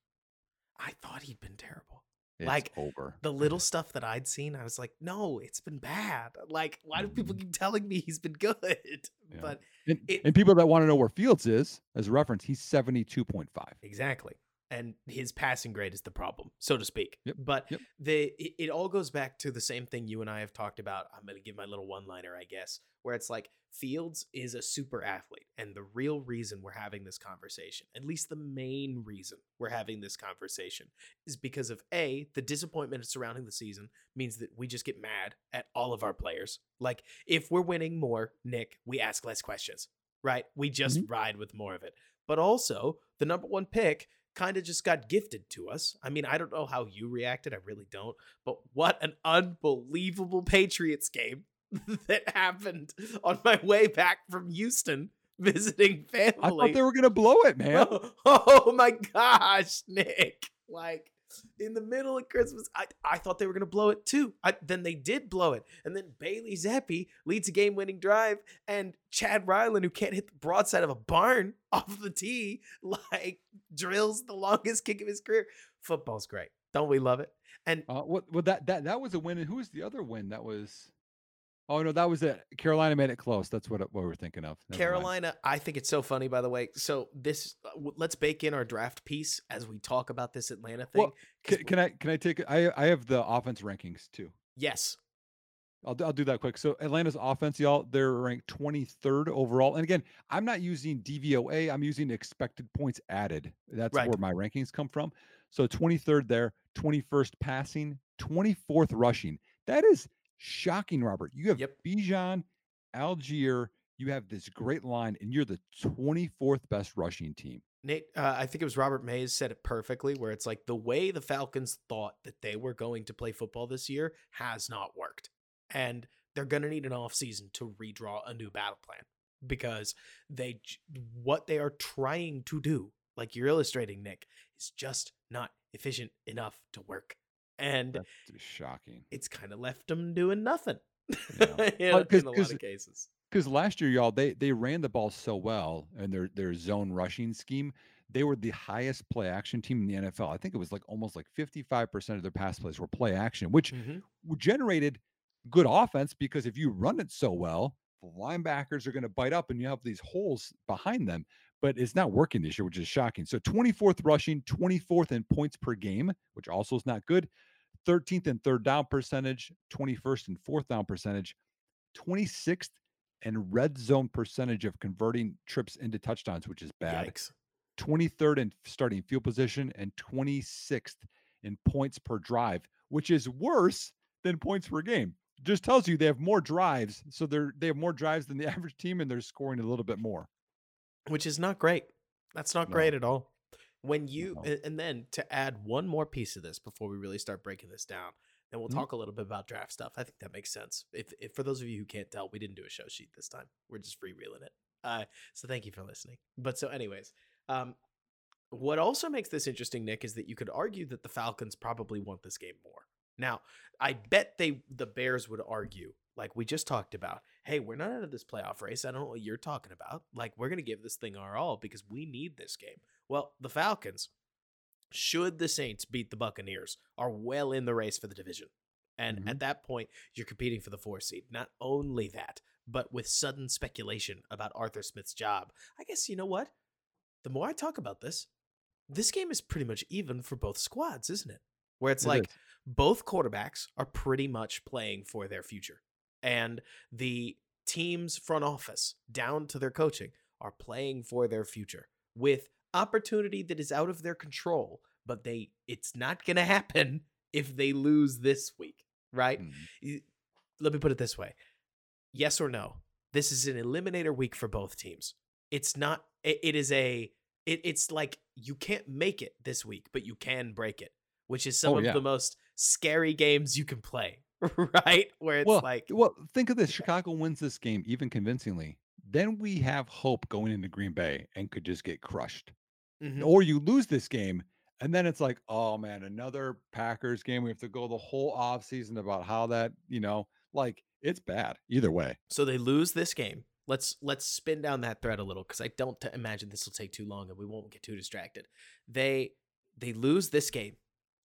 I thought he'd been terrible. It's like over the little stuff that I'd seen, I was like, no, it's been bad. Like, why do people mm-hmm. keep telling me he's been good? Yeah. But and, it, and people that want to know where Fields is, as a reference, he's 72.5. Exactly and his passing grade is the problem, so to speak. Yep. But yep. the it, it, all goes back to the same thing you and I have talked about. I'm going to give my little one-liner, I guess, where it's like Fields is a super athlete, and the real reason we're having this conversation, at least the main reason we're having this conversation, is because of a the disappointment surrounding the season means that we just get mad at all of our players. Like if we're winning more, Nick, we ask less questions, right? We just mm-hmm. ride with more of it. But also, the number one pick kind of just got gifted to us. I mean, I don't know how you reacted. I really don't. But what an unbelievable Patriots game that happened on my way back from Houston visiting family. I thought they were going to blow it, man. Oh, oh my gosh, Nick. Like, in the middle of Christmas. I, I thought they were going to blow it too. I, then they did blow it. And then Bailey Zappe leads a game winning drive. And Chad Ryland, who can't hit the broadside of a barn off the tee, like drills the longest kick of his career. Football's great. Don't we love it? And uh, what, what that, that, that was a win. And who was the other win that was? Oh no, that was it. Carolina made it close. That's what what we are thinking of. Never Carolina, mind. I think it's so funny. By the way, so this uh, let's bake in our draft piece as we talk about this Atlanta thing. Well, can, can, I can I take I I have the offense rankings too. Yes, I'll I'll do that quick. So Atlanta's offense, y'all, they're ranked 23rd overall. And again, I'm not using DVOA. I'm using expected points added. That's right. where my rankings come from. So 23rd there, 21st passing, 24th rushing. That is shocking, Robert. You have yep. Bijan, Allgeier. You have this great line, and you're the 24th best rushing team. Nate, uh, I think it was Robert Mays said it perfectly, where it's like the way the Falcons thought that they were going to play football this year has not worked. And they're going to need an offseason to redraw a new battle plan because they what they are trying to do, like you're illustrating, Nick, is just not efficient enough to work and That's shocking. It's kind of left them doing nothing. Yeah. in, well, in a lot of cases. Because last year, y'all, they they ran the ball so well in their their zone rushing scheme they were the highest play action team in the NFL. I think it was like almost like 55% of their pass plays were play action, which Mhm. generated good offense because if you run it so well, the linebackers are going to bite up and you have these holes behind them. But it's not working this year, which is shocking. So 24th rushing, 24th in points per game, which also is not good. 13th in third down percentage, 21st in fourth down percentage, 26th in red zone percentage of converting trips into touchdowns, which is bad. Yikes. 23rd in starting field position, and 26th in points per drive, which is worse than points per game. Just tells you they have more drives, so they're they have more drives than the average team, and they're scoring a little bit more. which is not great. That's not No. great at all. When you and then to add one more piece of this before we really start breaking this down, then we'll Mhm. talk a little bit about draft stuff. I think that makes sense. If, if for those of you who can't tell, we didn't do a show sheet this time. We're just freewheeling it. Uh, so thank you for listening. But so, anyways, um, what also makes this interesting, Nick, is that you could argue that the Falcons probably want this game more. Now, I bet they the Bears would argue, like we just talked about, hey, we're not out of this playoff race. I don't know what you're talking about. Like, we're gonna give this thing our all because we need this game. Well, the Falcons, should the Saints beat the Buccaneers, are well in the race for the division. And Mhm. at that point, you're competing for the four seed. Not only that, but with sudden speculation about Arthur Smith's job, I guess you know what? The more I talk about this, this game is pretty much even for both squads, isn't it? Where it's It like is. both quarterbacks are pretty much playing for their future. And the team's front office, down to their coaching, are playing for their future with opportunity that is out of their control, but they it's not going to happen if they lose this week, right? Mhm. let me put it this way yes or no this is an eliminator week for both teams it's not it, it is a it, it's like you can't make it this week but you can break it which is some Oh, of yeah. the most scary games you can play right where it's well, like well, think of this: Chicago wins this game even convincingly. Then we have hope going into Green Bay and could just get crushed. Mhm. Or you lose this game, and then it's like, oh man, another Packers game. We have to go the whole off season about how that, you know, like it's bad either way. so they lose this game let's let's spin down that thread a little because i don't t- imagine this will take too long and we won't get too distracted they they lose this game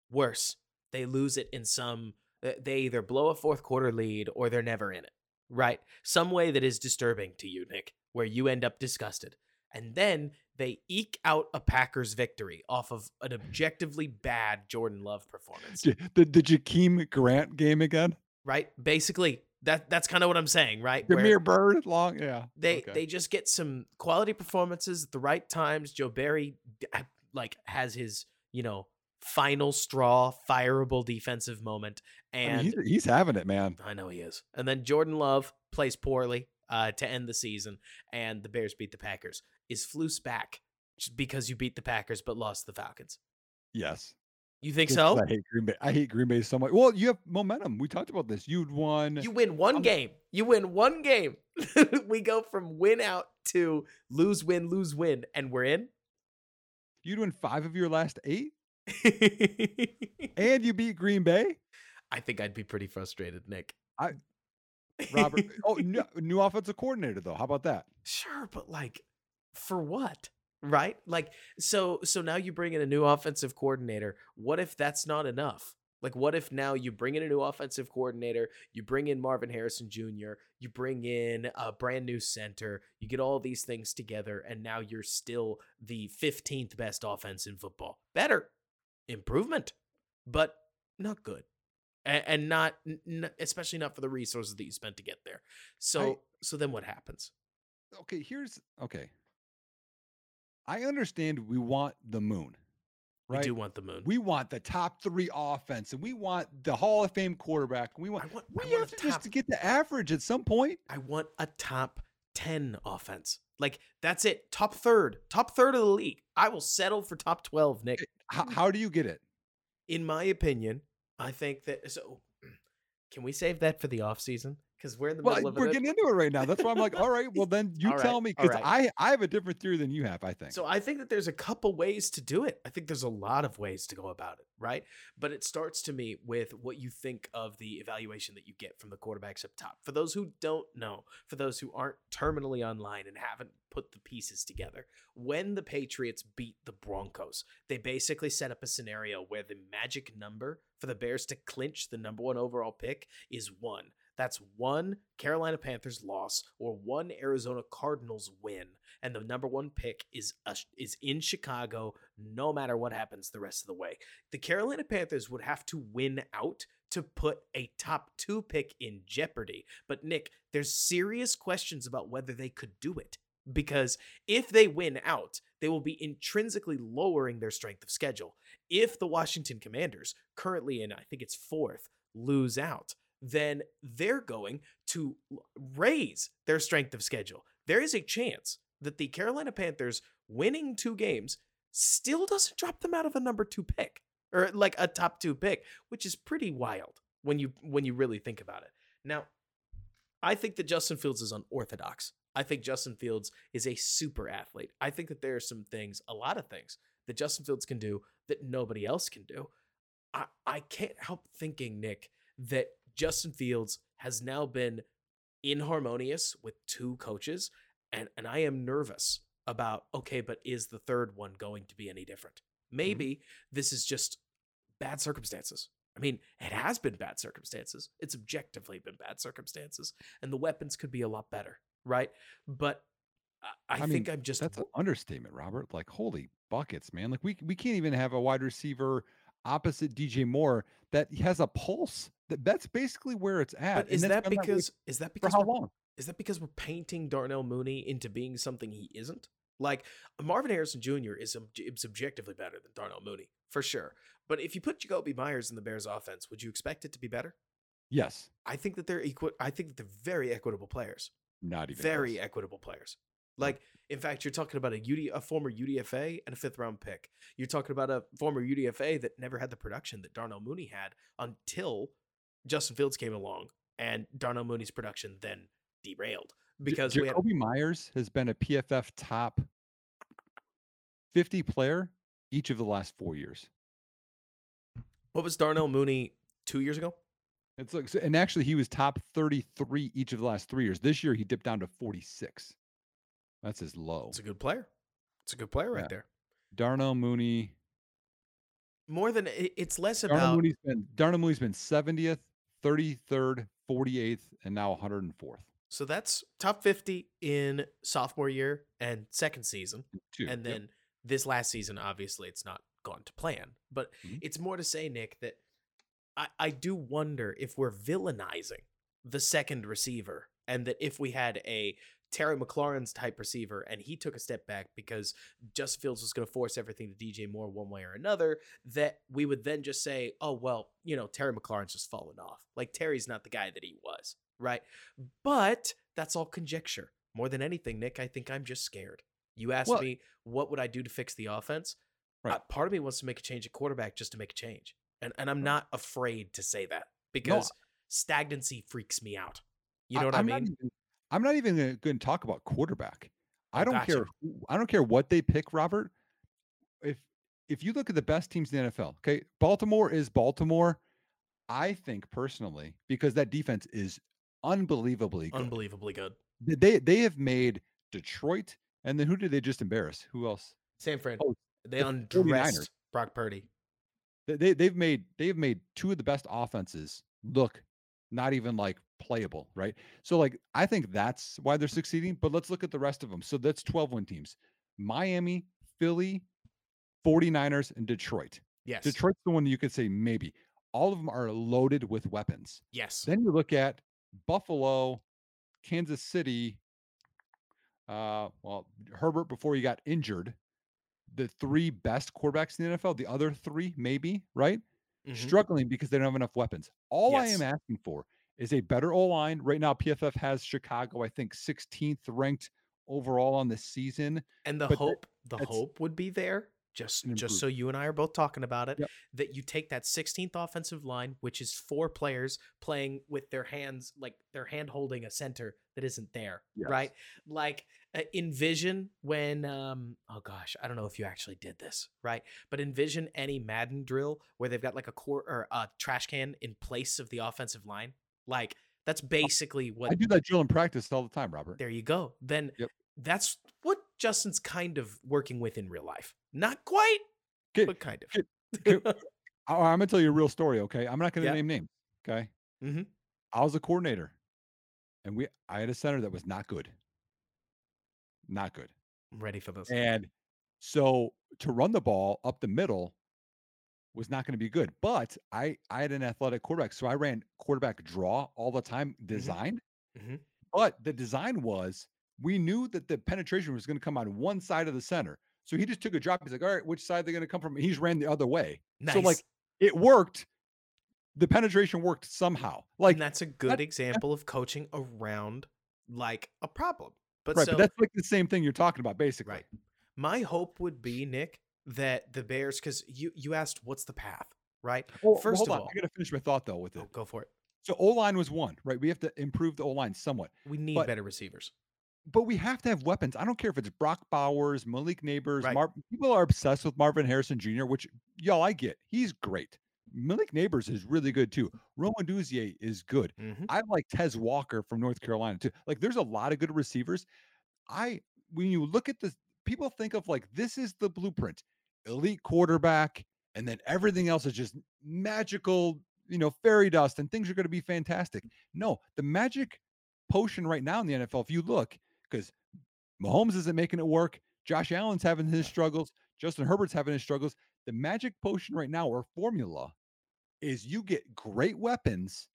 worse they lose it in some uh, they either blow a fourth quarter lead or they're never in it right some way that is disturbing to you nick where you end up disgusted and then they eke out a packers victory off of an objectively bad jordan love performance The the Jakeem Grant game again. right basically that that's kind of what i'm saying right Jameer Bird long, yeah. they okay. they just get some quality performances at the right times. Joe Barry like has his you know final straw fireable defensive moment, I mean, and he's, he's having it, man. I know he is. And then Jordan Love plays poorly uh, to end the season, and the Bears beat the Packers. Is Flus back because you beat the Packers but lost the Falcons? Yes. You think Just so? I hate Green Bay. I hate Green Bay so much. Well, you have momentum. We talked about this. You'd won. You win one I'm- game. You win one game. we go from win out to lose, win, lose, win, and we're in. You'd win five of your last eight, and you beat Green Bay. I think I'd be pretty frustrated, Nick. I- Robert. oh, no, new offensive coordinator though. How about that? sure, but like for what? Right? Like so so now you bring in a new offensive coordinator. What if that's not enough? Like what if now you bring in a new offensive coordinator, you bring in Marvin Harrison Jr., you bring in a brand new center, you get all these things together and now you're still the 15th best offense in football. Better. Improvement, but not good. And, and not especially not for the resources that you spent to get there. So so then what happens? Okay, here's okay. I understand we want the moon, right? We do want the moon. We want the top three offense, and we want the Hall of Fame quarterback. We want I want, we I have to just to get the average at some point. I want a top ten offense. Like that's it. Top third. Top third of the league. I will settle for top twelve, Nick. How, how do you get it? In my opinion, I think that. So, can we save that for the off season? Because we're in the Well, middle of it. we're it. getting into it right now. That's why I'm like, all right, well then you All tell right, me because right. I I have a different theory than you have. I think. So I think that there's a couple ways to do it. I think there's a lot of ways to go about it, right? But it starts to me with what you think of the evaluation that you get from the quarterbacks up top. For those who don't know, for those who aren't terminally online and haven't put the pieces together, when the Patriots beat the Broncos, they basically set up a scenario where the magic number for the Bears to clinch the number one overall pick is one. That's one Carolina Panthers loss or one Arizona Cardinals win, and the number one pick is is in Chicago. No matter what happens the rest of the way, the Carolina Panthers would have to win out to put a top two pick in jeopardy. But Nick, there's serious questions about whether they could do it because if they win out, they will be intrinsically lowering their strength of schedule. If the Washington Commanders, currently in I think it's fourth, lose out, then they're going to raise their strength of schedule. There is a chance that the Carolina Panthers winning two games still doesn't drop them out of a number two pick or like a top two pick, which is pretty wild when you when you really think about it. Now, I think that Justin Fields is unorthodox. I think Justin Fields is a super athlete. I think that there are some things, a lot of things that Justin Fields can do that nobody else can do. I, I can't help thinking, Nick, that Justin Fields has now been inharmonious with two coaches, and, and I am nervous about, okay, but is the third one going to be any different? Mm-hmm. Maybe this is just bad circumstances. I mean, it has been bad circumstances. It's objectively been bad circumstances, and the weapons could be a lot better, right? But I, I, I mean, think I'm just That's an understatement, Robert. Like, holy buckets, man. Like, we we can't even have a wide receiver opposite DJ Moore that has a pulse. That that's basically where it's at. But is that because is that for because how long? is that because we're painting Darnell Mooney into being something he isn't? Like Marvin Harrison Jr. is, is objectively better than Darnell Mooney for sure. But if you put Jakobi Meyers in the Bears offense, would you expect it to be better? Yes, I think that they're equal. I think that they're very equitable players. not even very close. equitable players. Like, in fact, you're talking about a UD, a former UDFA and a fifth round pick. You're talking about a former UDFA that never had the production that Darnell Mooney had until Justin Fields came along, and Darnell Mooney's production then derailed J- because we had Jakobi Meyers has been a PFF top 50 player each of the last four years. what was Darnell Mooney two years ago? It's like, and actually, he was top 33 each of the last three years. This year, he dipped down to 46. That's his low. It's a good player. It's a good player right Yeah. there. Darnell Mooney. More than it's less Darnell about Mooney's been Darnell Mooney's been 70th, 33rd, 48th, and now 104th. so that's top fifty in sophomore year and second season. Two. and Yep. then this last season obviously it's not gone to plan but Mhm. it's more to say nick that I, I do wonder if we're villainizing the second receiver and that if we had a terry mclaurin's type receiver and he took a step back because justin fields was going to force everything to dj moore one way or another that we would then just say oh well you know terry mclaurin's just fallen off like terry's not the guy that he was right but that's all conjecture more than anything nick i think i'm just scared you asked Well- me what would I do to fix the offense? Right. Uh, part of me wants to make a change at quarterback just to make a change, and and I'm not afraid to say that because stagnancy freaks me out. You know what I, I'm mean? Even, I'm not even going to talk about quarterback. I don't gotcha. care. who- I don't care what they pick, Robert. If if you look at the best teams in the NFL, okay, Baltimore is Baltimore. I think personally, because that defense is unbelievably good. Unbelievably good. They they have made Detroit, and then who did they just embarrass? Who else? San Fran. Oh, they the undressed Brock Purdy. They, they they've made they've made two of the best offenses look not even like playable, right? So like I think that's why they're succeeding. But let's look at the rest of them. So that's 12 win teams: Miami, Philly, 49ers, and Detroit. Yes. Detroit's the one you could say maybe. All of them are loaded with weapons. Yes. Then you look at Buffalo, Kansas City. Uh, well, Herbert before he got injured, the three best quarterbacks in the NFL. The other three, maybe, right? Mhm. Struggling because they don't have enough weapons. All I am asking for is a better O line. Right now, PFF has Chicago, I think, 16th ranked overall on the season. And the but that- hope, the hope would be there just just so you and I are both talking about it, Yep. that you take that 16th offensive line, which is four players playing with their hands like their hand holding a center that isn't there, Yes. right? Like uh, envision when um oh gosh, I don't know if you actually did this, right? But envision any Madden drill where they've got like a core or a trash can in place of the offensive line. Like that's basically what I do that drill in practice all the time, Robert. there you go. Then Yep. that's what Justin's kind of working with in real life. Not quite, Okay, but kind of. okay, I, I'm gonna tell you a real story. Okay, I'm not gonna Yeah. name names. Okay, Mhm. I was a coordinator, and we I had a center that was not good, not good. I'm ready for this. And so to run the ball up the middle was not going to be good. But I I had an athletic quarterback, so I ran quarterback draw all the time, designed. Mhm. But the design was we knew that the penetration was going to come on one side of the center. So he just took a drop. He's like, all right, which side they're going to come from? He just ran the other way. Nice. So like it worked. The penetration worked somehow. Like and that's a good example of coaching around like a problem. But right, so but that's like the same thing you're talking about, basically. right. My hope would be, Nick, that the Bears, because you you asked what's the path, right? Well, well, First hold of on, all- I got to finish my thought though with oh, it. Oh, go for it. So O line was one, right? We have to improve the O line somewhat. We need But- better receivers. But we have to have weapons. I don't care if it's Brock Bowers, Malik Nabers, Right. Mar- people are obsessed with Marvin Harrison Jr., which y'all I get. He's great. Malik Nabers is really good too. Rome Odunze is good. Mhm. I like Tez Walker from North Carolina too. Like there's a lot of good receivers. I when you look at this, people think of like this is the blueprint. Elite quarterback, and then everything else is just magical, you know, fairy dust, and things are going to be fantastic. No, the magic potion right now in the NFL, if you look, because Mahomes isn't making it work, Josh Allen's having his struggles, Justin Herbert's having his struggles. The magic potion right now or formula is you get great weapons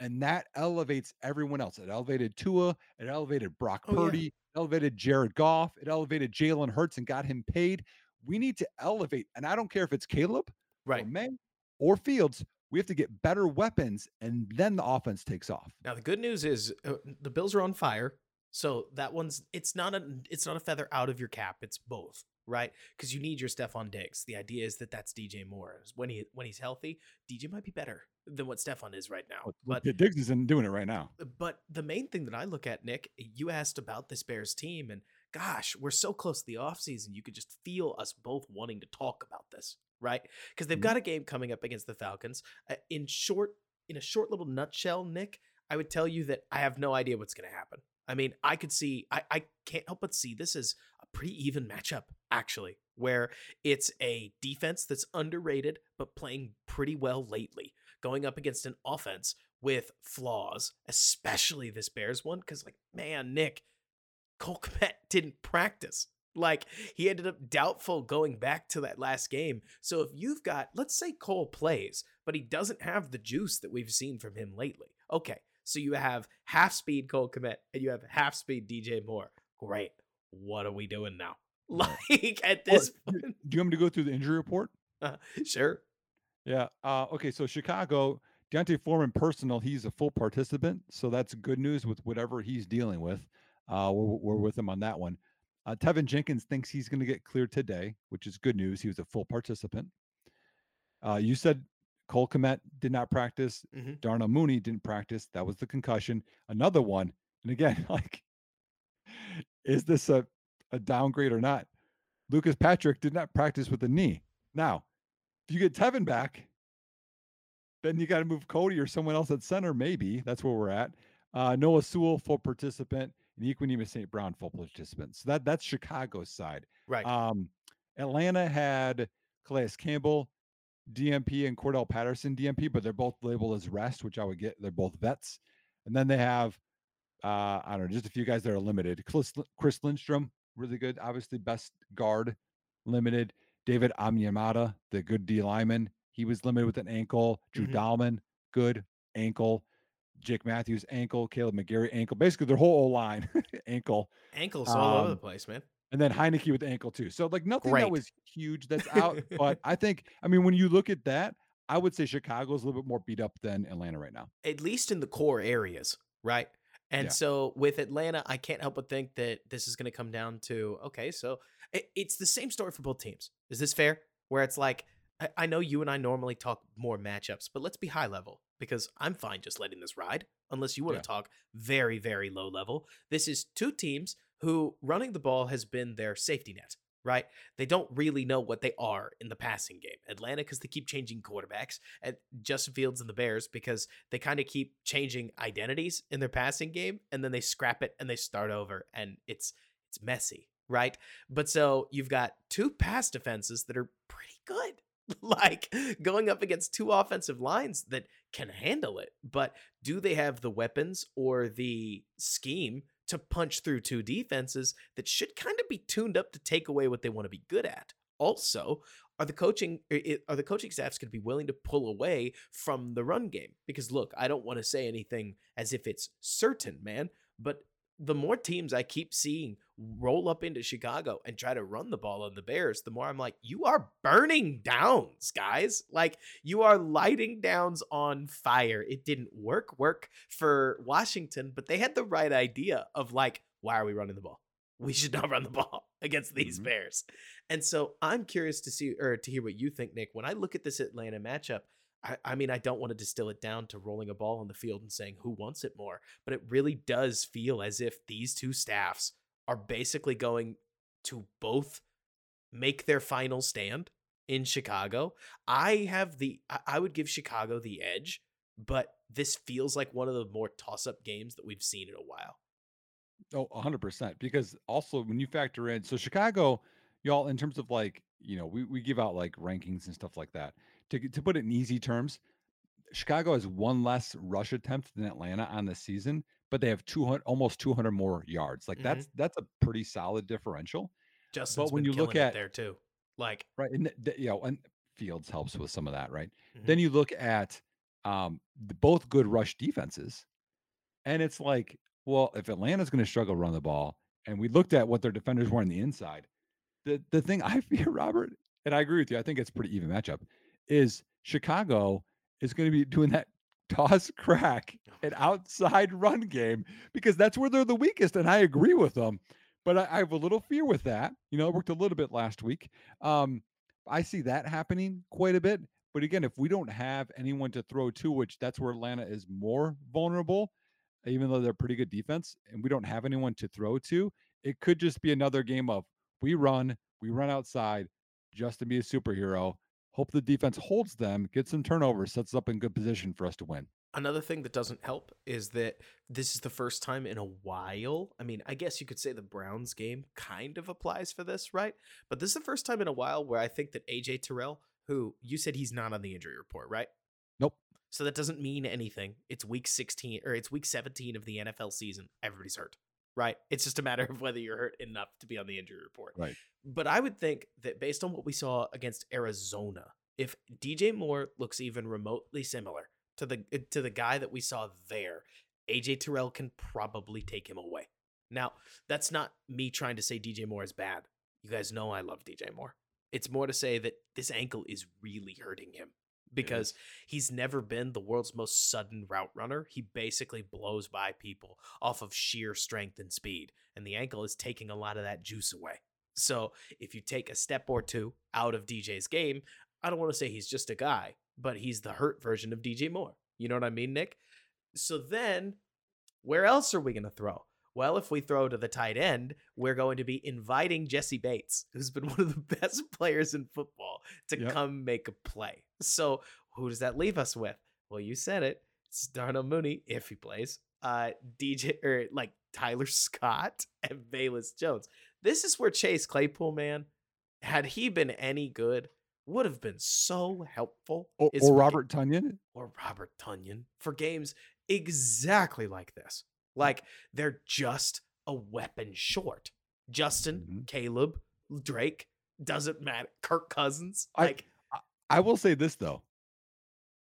and that elevates everyone else. It elevated Tua, it elevated Brock Oh, yeah. Purdy, it elevated Jared Goff, it elevated Jalen Hurts and got him paid. We need to elevate, and I don't care if it's Caleb Right. or Maye or Fields. We have to get better weapons, and then the offense takes off. Now the good news is uh, the Bills are on fire. So that one's it's not a it's not a feather out of your cap. It's both, right? Because you need your Stefon Diggs. The idea is that that's DJ Moore. When he when he's healthy, DJ might be better than what Stephon is right now. But But Diggs isn't doing it right now. but the main thing that I look at, Nick, you asked about this Bears team, and gosh, we're so close to the offseason. You could just feel us both wanting to talk about this, right? Because they've Mhm. got a game coming up against the Falcons. Uh, in short, in a short little nutshell, Nick, I would tell you that I have no idea what's going to happen. I mean, I could see, I, I can't help but see this as a pretty even matchup, actually, where it's a defense that's underrated, but playing pretty well lately, going up against an offense with flaws, especially this Bears one. Because, like, man, Nick, Cole didn't practice. Like, he ended up doubtful going back to that last game. So, if you've got, let's say Cole plays, but he doesn't have the juice that we've seen from him lately. Okay. So, you have half speed Cole Kmet and you have half speed DJ Moore. Great. What are we doing now? Like, at this do, point, do you want me to go through the injury report? sure. Yeah. Uh, okay. So Chicago, D'Onta Foreman personal, he's a full participant. So that's good news with whatever he's dealing with. Uh, we're, we're with him on that one. Uh, Teven Jenkins thinks he's going to get cleared today, which is good news. He was a full participant. Uh, you said Cole Kmet did not practice. Mhm. Darnell Mooney didn't practice. That was the concussion. Another one. And again, like, is this a, a downgrade or not? Lucas Patrick did not practice with the knee. Now, if you get Teven back, then you got to move Cody or someone else at center. Maybe that's where we're at. Uh, Noah Sewell, full participant, and Equanimeous St. Brown, full participant. So that that's Chicago's side. Right. Um, Atlanta had Calais Campbell, DMP, and Cordarrelle Patterson, DMP, but they're both labeled as rest, which I would get. They're both vets. And then they have, uh, I don't know, just a few guys that are limited. Chris, Chris Lindstrom, really good. Obviously, best guard, limited. David Onyemata, the good D lineman, he was limited with an ankle. Drew Mhm. Dalman, good ankle. Jake Matthews, ankle. Kaleb McGary, ankle. Basically, their whole O line, ankle. Ankles all over the um, place, man. And then Heinicke with the ankle too. So like nothing Great. that was huge that's out. but I think, I mean, when you look at that, I would say Chicago's a little bit more beat up than Atlanta right now. at least in the core areas, right? And Yeah. so with Atlanta, I can't help but think that this is going to come down to okay, so it, it's the same story for both teams. Is this fair? Where it's like, I, I know you and I normally talk more matchups, but let's be high level because I'm fine just letting this ride unless you want Yeah. to talk very, very low level. This is two teams who running the ball has been their safety net, right? They don't really know what they are in the passing game. Atlanta, because they keep changing quarterbacks, and Justin Fields and the Bears, because they kind of keep changing identities in their passing game, and then they scrap it and they start over, and it's it's messy, right? But so you've got two pass defenses that are pretty good. like going up against two offensive lines that can handle it, but do they have the weapons or the scheme to punch through two defenses that should kind of be tuned up to take away what they want to be good at? Also, are the coaching are the coaching staffs going to be willing to pull away from the run game? Because look, I don't want to say anything as if it's certain, man, but the more teams I keep seeing roll up into Chicago and try to run the ball on the Bears, the more I'm like, you are burning downs, guys. Like you are lighting downs on fire. It didn't work work for Washington, but they had the right idea of like, why are we running the ball? We should not run the ball against these Mhm. Bears. And so I'm curious to see or to hear what you think, Nick. When I look at this Atlanta matchup, I, I mean, I don't want to distill it down to rolling a ball on the field and saying who wants it more, but it really does feel as if these two staffs are basically going to both make their final stand in Chicago. I have the I- would give Chicago the edge, but this feels like one of the more toss-up games that we've seen in a while. Oh, 100%. Because also, when you factor in, so Chicago, y'all, in terms of like, you know, we, we give out like rankings and stuff like that. To, to put it in easy terms, Chicago has one less rush attempt than Atlanta on the season, but they have 200, almost 200 more yards. Like Mhm. that's that's a pretty solid differential, Justin's when been you look at- there too. Like, right? And th- th- you know, and Fields helps with some of that, right? Mhm. Then you look at um, the, both good rush defenses, and it's like, well, if Atlanta's going to struggle run the ball, and we looked at what their defenders were on the inside, the the thing I fear, Robert, and I agree with you, I think it's a pretty even matchup, is Chicago is going to be doing that toss crack and outside run game because that's where they're the weakest, and I agree with them. But I, I have a little fear with that. You know, it worked a little bit last week. Um, I see that happening quite a bit. But again, if we don't have anyone to throw to, which that's where Atlanta is more vulnerable, even though they're pretty good defense, and we don't have anyone to throw to, it could just be another game of we run, we run outside, just to be a superhero. Hope the defense holds them, gets some turnovers, sets us up in good position for us to win. Another thing that doesn't help is that this is the first time in a while. I mean, I guess you could say the Browns game kind of applies for this, right? But this is the first time in a while where I think that AJ Terrell, who you said he's not on the injury report, right? Nope. So that doesn't mean anything. It's week 16 or it's week 17 of the NFL season. Everybody's hurt, right? It's just a matter of whether you're hurt enough to be on the injury report. Right. But I would think that based on what we saw against Arizona, if DJ Moore looks even remotely similar to the uh, to the guy that we saw there, AJ Terrell can probably take him away. Now, that's not me trying to say DJ Moore is bad. You guys know I love DJ Moore. It's more to say that this ankle is really hurting him Mm-hmm. because he's never been the world's most sudden route runner. He basically blows by people off of sheer strength and speed, and the ankle is taking a lot of that juice away. So, if you take a step or two out of DJ's game, I don't want to say he's just a guy, but he's the hurt version of DJ Moore. You know what I mean, Nick? So then, where else are we going to throw? Well, if we throw to the tight end, we're going to be inviting Jessie Bates, who's been one of the best players in football, to Yep. come make a play. So, who does that leave us with? Well, you said it. It's Darnell Mooney, if he plays. Uh, DJ or like Tyler Scott and Velus Jones. This is where Chase Claypool, man, had he been any good, would have been so helpful. Or, or Robert Tonyan. or Robert Tonyan for games exactly like this. Like they're just a weapon short. Justin, Mhm. Caleb, Drake, doesn't matter. Kirk Cousins, I- like I will say this though.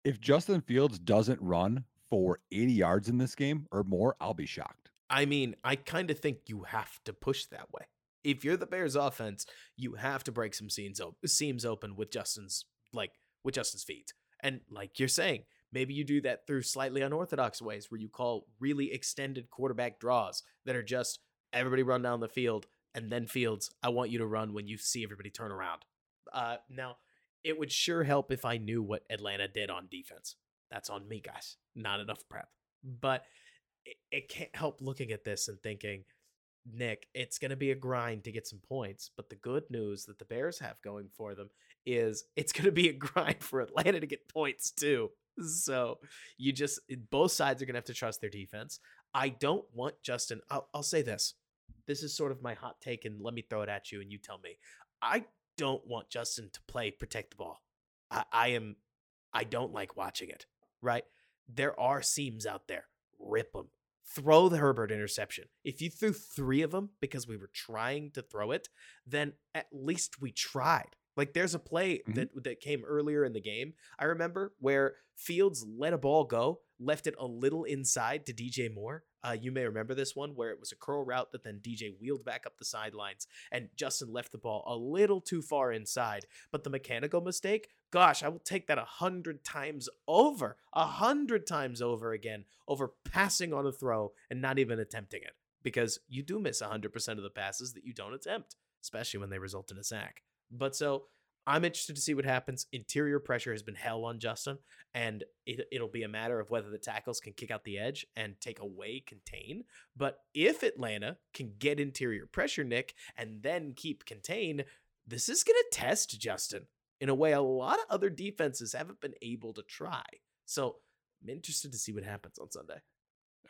If Justin Fields doesn't run for 80 yards in this game or more, I'll be shocked. I mean, I kind of think you have to push that way. If you're the Bears offense, you have to break some seams open, seams open with Justin's like with Justin's feet. And like you're saying, maybe you do that through slightly unorthodox ways where you call really extended quarterback draws that are just everybody run down the field and then Fields, I want you to run when you see everybody turn around. Uh, now, it would sure help if I knew what Atlanta did on defense. That's on me, guys. Not enough prep. But it, it can't help looking at this and thinking, Nick, it's going to be a grind to get some points. But the good news that the Bears have going for them is it's going to be a grind for Atlanta to get points too. So you just, both sides are going to have to trust their defense. I don't want Justin, I'll, I'll say this. This is sort of my hot take, and let me throw it at you and you tell me. I don't want Justin to play protect the ball. I, I am, I don't like watching it, right? There are seams out there. Rip them throw the Herbert interception. If you threw three of them because we were trying to throw it, then at least we tried. Like there's a play Mhm. that that came earlier in the game. I remember where Fields let a ball go, left it a little inside to DJ Moore. Uh, you may remember this one where it was a curl route that then DJ wheeled back up the sidelines and Justin left the ball a little too far inside. But the mechanical mistake, gosh, I will take that a hundred times over, a hundred times over again, over passing on a throw and not even attempting it. Because you do miss a hundred percent of the passes that you don't attempt, especially when they result in a sack. But so I'm interested to see what happens. Interior pressure has been hell on Justin, and it, it'll be a matter of whether the tackles can kick out the edge and take away contain. But if Atlanta can get interior pressure, Nick, and then keep contain, this is going to test Justin in a way a lot of other defenses haven't been able to try. So I'm interested to see what happens on Sunday.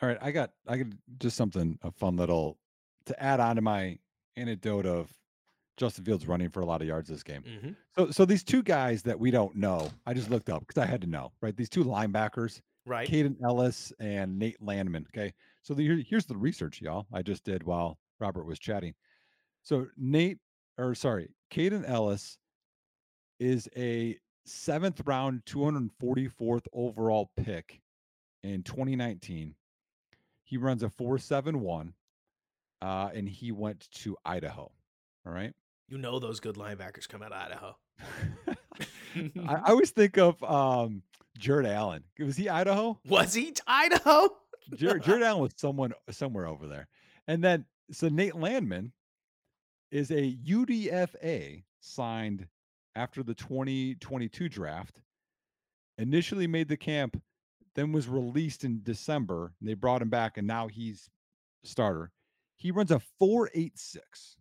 All right, I got I got just something a fun little to add on to my anecdote of Justin Fields running for a lot of yards this game. Mm-hmm. So so these two guys that we don't know, I just looked up because I had to know, right? These two linebackers, Right? Kaden Elliss and Nate Landman. Okay. So the, here's the research, y'all. I just did while Robert was chatting. So Nate, or sorry, Kaden Elliss is a seventh round, 244th overall pick in 2019. He runs a 471, uh, and he went to Idaho. All right. You know those good linebackers come out of Idaho. I, I always think of um, Jared Allen. Was he Idaho? Was he Idaho? Jared, Jared Allen was someone somewhere over there. And then so Nate Landman is a UDFA signed after the 2022 draft. Initially made the camp, then was released in December. They brought him back, and now he's starter. He runs a 486.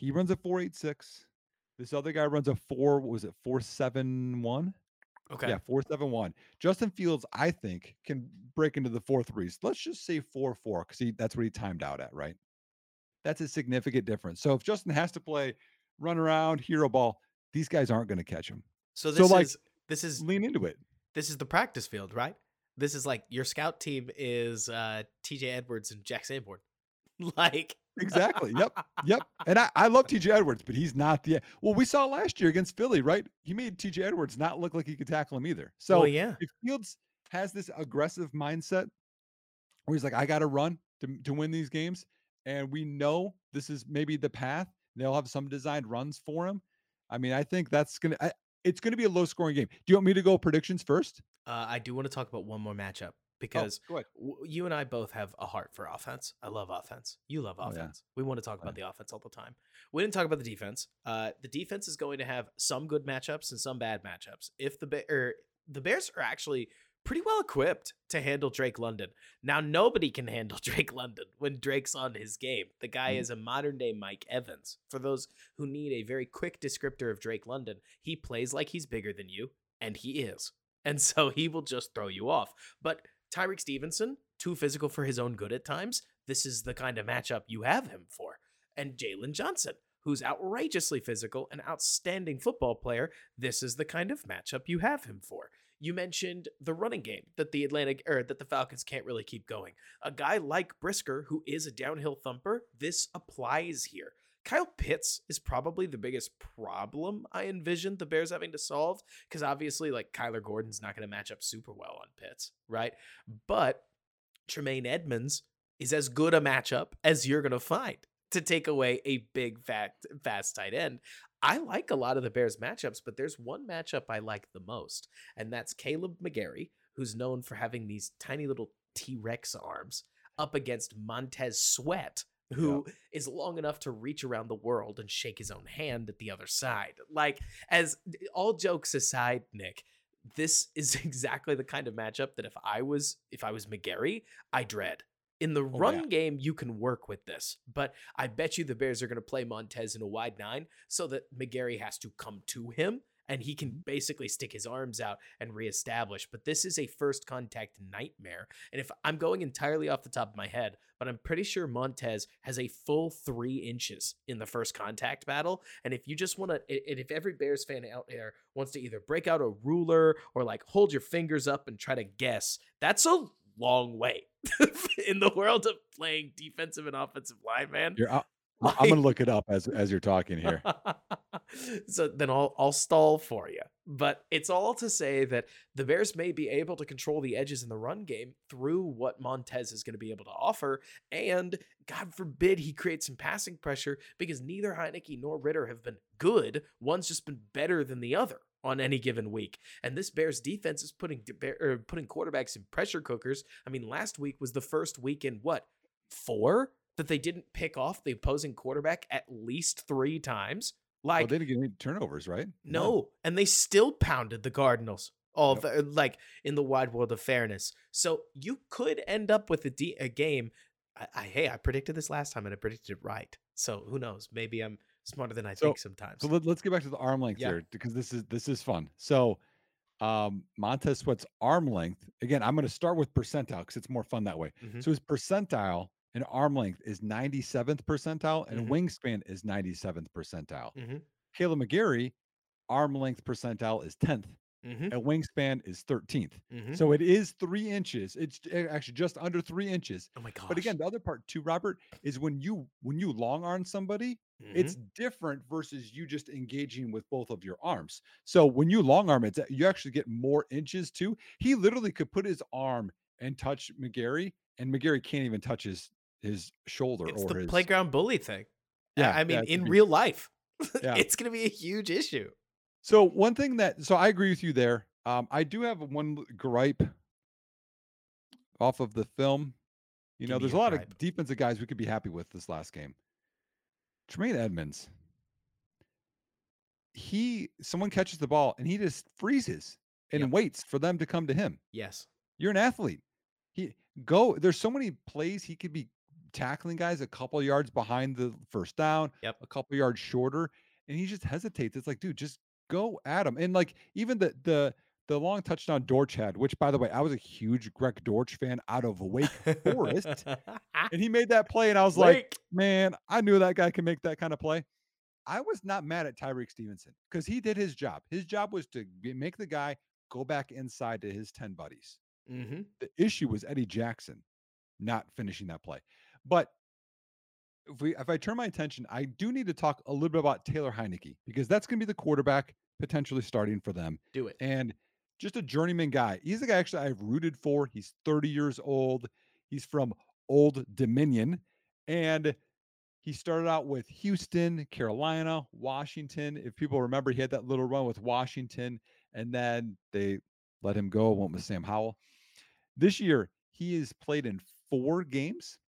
He runs a 486. This other guy runs a four, what was it, 471? Okay. Yeah, four seven one. Justin Fields, I think, can break into the four threes. Let's just say four four, because that's what he timed out at, right? That's a significant difference. So if Justin has to play run around, hero ball, these guys aren't going to catch him. So So, this like, is this is Lean into it. this is the practice field, right? This is like your scout team is uh TJ Edwards and Jack Sanborn. like Exactly. Yep. Yep. And I, I love TJ Edwards, but he's not the well, we saw last year against Philly, right? He made TJ Edwards not look like he could tackle him either. So well, yeah. if Fields has this aggressive mindset where he's like, I got to run to, to win these games, and we know this is maybe the path, they'll have some designed runs for him. I mean, I think that's gonna. I, it's going to be a low scoring game. Do you want me to go predictions first? Uh, I do want to talk about one more matchup because go ahead. w- you and I both have a heart for offense. I love offense. You love Oh, yeah. offense. We want to talk Oh, about the offense all the time. We didn't talk about the defense. Uh, the defense is going to have some good matchups and some bad matchups. If the er, the Bears are actually pretty well equipped to handle Drake London. Now nobody can handle Drake London when Drake's on his game. The guy Mhm. is a modern day Mike Evans. For those who need a very quick descriptor of Drake London, he plays like he's bigger than you, and he is. And so he will just throw you off. But Tyrique Stevenson, too physical for his own good at times, this is the kind of matchup you have him for. And Jaylon Johnson, who's outrageously physical, an outstanding football player, this is the kind of matchup you have him for. You mentioned the running game that the Atlantic or that the Falcons can't really keep going. A guy like Brisker, who is a downhill thumper, this applies here. Kyle Pitts is probably the biggest problem I envisioned the Bears having to solve because obviously, like Kyler Gordon's not going to match up super well on Pitts, right? But Tremaine Edmunds is as good a matchup as you're going to find to take away a big, fat, fast tight end. I like a lot of the Bears matchups, but there's one matchup I like the most, and that's Kaleb McGary, who's known for having these tiny little T Rex arms, up against Montez Sweat, who is long enough to reach around the world and shake his own hand at the other side. Like, as all jokes aside, Nick, this is exactly the kind of matchup that if I was if I was McGary, I dread. In the Oh, run yeah. game, you can work with this, but I bet you the Bears are going to play Montez in a wide nine so that McGary has to come to him and he can basically stick his arms out and reestablish. But this is a first contact nightmare. And if I'm going entirely off the top of my head, but I'm pretty sure Montez has a full three inches in the first contact battle. And if you just want to, and if every Bears fan out there wants to either break out a ruler or like hold your fingers up and try to guess, that's a long way in the world of playing defensive and offensive line, man. You're, I, I'm gonna look it up as as you're talking here. so then I'll I'll stall for you. But it's all to say that the Bears may be able to control the edges in the run game through what Montez is going to be able to offer, and God forbid he creates some passing pressure because neither Heinicke nor Ridder have been good. One's just been better than the other on any given week. And this Bears defense is putting er, putting quarterbacks in pressure cookers. I mean, last week was the first week in what four that they didn't pick off the opposing quarterback at least three times. Well, Like they didn't get any turnovers, right? No, and they still pounded the Cardinals. All the, like in the wide world of fairness. So you could end up with a, D, a game. I, I hey, I predicted this last time and I predicted it right. So who knows? Maybe I'm smarter than I So- think sometimes. So let, us get back to the arm length Yeah. here because this is this is fun. So um Montez Sweat's arm length again. I'm going to start with percentile because it's more fun that way. Mhm. So his percentile and arm length is 97th percentile and Mhm. wingspan is 97th percentile. Mhm. Kaleb McGary, arm length percentile is 10th Mm-hmm. and wingspan is 13th. Mm-hmm. So it is three inches. It's actually just under three inches. oh my gosh. But again, the other part too, Robert, is when you when you long arm somebody, it's different versus you just engaging with both of your arms. So when you long arm it, you actually get more inches too. He literally could put his arm and touch McGary, and McGarry can't even touch his his shoulder it's or the his playground bully thing. Yeah, I mean, yeah, in huge. real life, Yeah. it's going to be a huge issue. So one thing that so I agree with you there. Um, I do have one gripe off of the film. You Give know, there's a your lot gripe. of defensive guys we could be happy with this last game. Tremaine Edmunds, he someone catches the ball and he just freezes and Yep. waits for them to come to him. Yes. You're an athlete. He go. There's so many plays he could be tackling guys a couple yards behind the first down, Yep. a couple yards shorter, and he just hesitates. It's like, dude, just go at him. And like even the the the long touchdown Dortch had, which by the way, I was a huge Greg Dortch fan out of Wake Forest, and he made that play, and I was like, man, I knew that guy could make that kind of play. I was not mad at Tyrique Stevenson because he did his job. His job was to make the guy go back inside to his 10 buddies. Mhm. The issue was Eddie Jackson not finishing that play. But if we if I turn my attention, I do need to talk a little bit about Taylor Heinicke because that's going to be the quarterback potentially starting for them Do it. and just a journeyman guy. He's the guy actually I've rooted for. He's 30 years old. He's from Old Dominion and he started out with Houston, Carolina, Washington. If people remember, he had that little run with Washington and then they let him go, went with Sam Howell. This year, he has played in four games.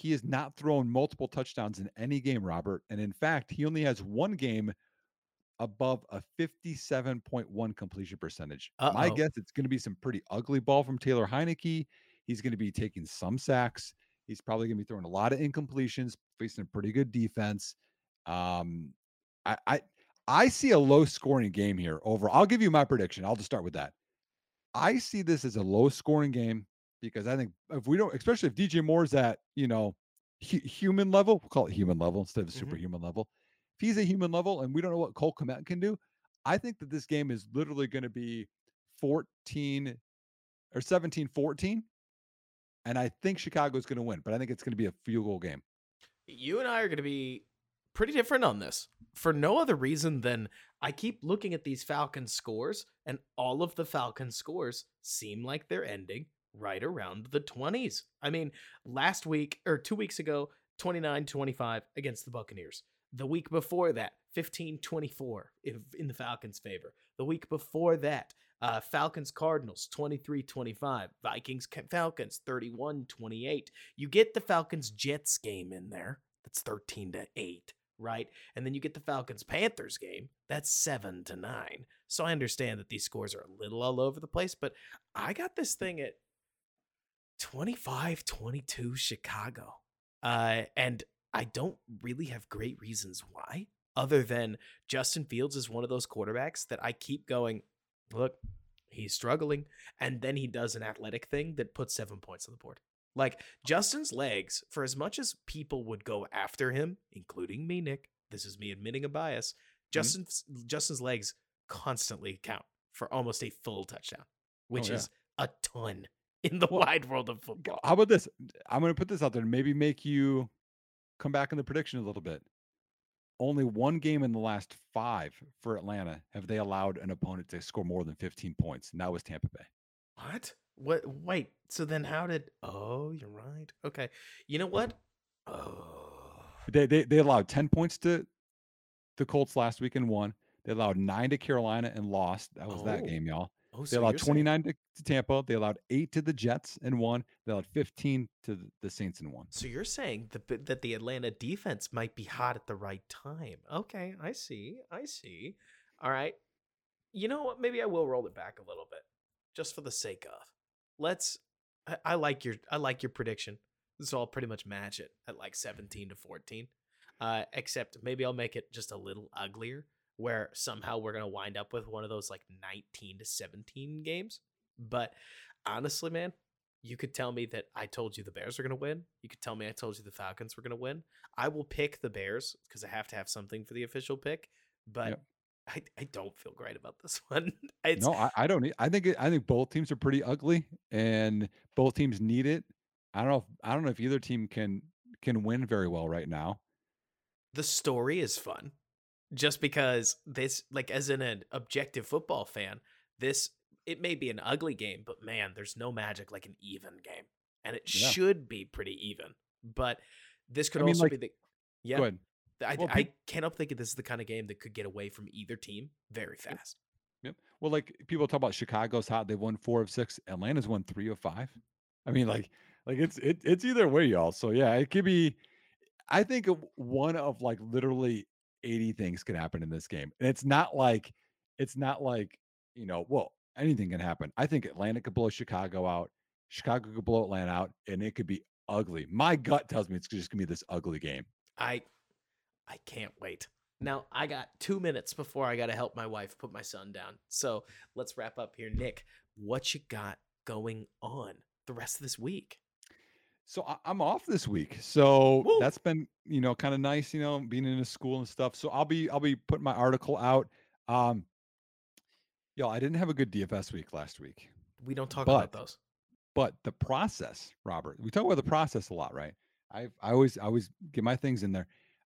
He has not thrown multiple touchdowns in any game, Robert. And in fact, he only has one game above a 57.1 completion percentage. My Uh-oh. guess it's going to be some pretty ugly ball from Taylor Heinicke. He's going to be taking some sacks. He's probably going to be throwing a lot of incompletions, facing a pretty good defense. Um, I, I I see a low scoring game here over. I'll give you my prediction. I'll just start with that. I see this as a low scoring game because I think if we don't, especially if DJ Moore's at, you know, hu- human level, we'll call it human level instead of Mhm. superhuman level. If he's a human level and we don't know what Cole Kmet can do, I think that this game is literally going to be 14 or 17 14. And I think Chicago's going to win, but I think it's going to be a field goal game. You and I are going to be pretty different on this for no other reason than I keep looking at these Falcons scores, and all of the Falcons scores seem like they're ending right around the 20s. I mean, last week or two weeks ago, 29 25 against the Buccaneers. The week before that, 15 24 in the Falcons' favor. The week before that, Uh, Falcons Cardinals 23 25. Vikings Falcons 31 28. You get the Falcons Jets game in there. That's 13 to 8, right? And then you get the Falcons Panthers game. That's 7 to 9. So I understand that these scores are a little all over the place, but I got this thing at 25 22 Chicago. Uh, and I don't really have great reasons why, other than Justin Fields is one of those quarterbacks that I keep going, look, he's struggling. And then he does an athletic thing that puts seven points on the board. Like Justin's legs, for as much as people would go after him, including me, Nick, this is me admitting a bias. Justin's mm-hmm. Justin's legs constantly count for almost a full touchdown, which oh, yeah. is a ton in the well, wide world of football. How about this? I'm going to put this out there and maybe make you come back in the prediction a little bit. Only one game in the last five for Atlanta have they allowed an opponent to score more than 15 points, and that was Tampa Bay. What? What? Wait. So then, how did? Oh, you're right. Okay. You know what? Oh. They they they allowed 10 points to the Colts last week and won. They allowed nine to Carolina and lost. That was oh. that game, y'all. Oh, they allowed 29 saying... to, Tampa. They allowed eight to the Jets and one. They allowed 15 to the, the Saints and one. So you're saying that, that the Atlanta defense might be hot at the right time. Okay, I see. I see. All right. You know what? Maybe I will roll it back a little bit just for the sake of. Let's I, I like your I like your prediction. So I'll pretty much match it at like 17 to 14. Uh, except maybe I'll make it just a little uglier where somehow we're going to wind up with one of those like 19 to 17 games. But honestly, man, you could tell me that I told you the Bears are going to win. You could tell me I told you the Falcons were going to win. I will pick the Bears because I have to have something for the official pick. But yep. I, I don't feel great about this one. It's, no, I, I don't. I think I think both teams are pretty ugly, and both teams need it. I don't know. If, I don't know if either team can can win very well right now. The story is fun just because this like as in an objective football fan this it may be an ugly game but man there's no magic like an even game and it yeah. should be pretty even but this could I mean, also like, be the yeah I, well, I can't help thinking this is the kind of game that could get away from either team very fast. Yep. Well, like people talk about Chicago's hot. They won four of six. Atlanta's won three of five. I mean, like, like it's it, it's either way, y'all. So yeah, it could be. I think one of like literally 80 things could happen in this game. And it's not like it's not like, you know, well, anything can happen. I think Atlanta could blow Chicago out. Chicago could blow Atlanta out and it could be ugly. My gut tells me it's just going to be this ugly game. I I can't wait. Now, I got 2 minutes before I got to help my wife put my son down. So, let's wrap up here. Nick, what you got going on the rest of this week? So I- am off this week, so Woo. that's been you know kind of nice, you know, being in a school and stuff. So I'll be I'll be putting my article out. Um, yo, I didn't have a good DFS week last week. We don't talk but, about those. But the process, Robert, we talk about the process a lot, right? I I always I always get my things in there.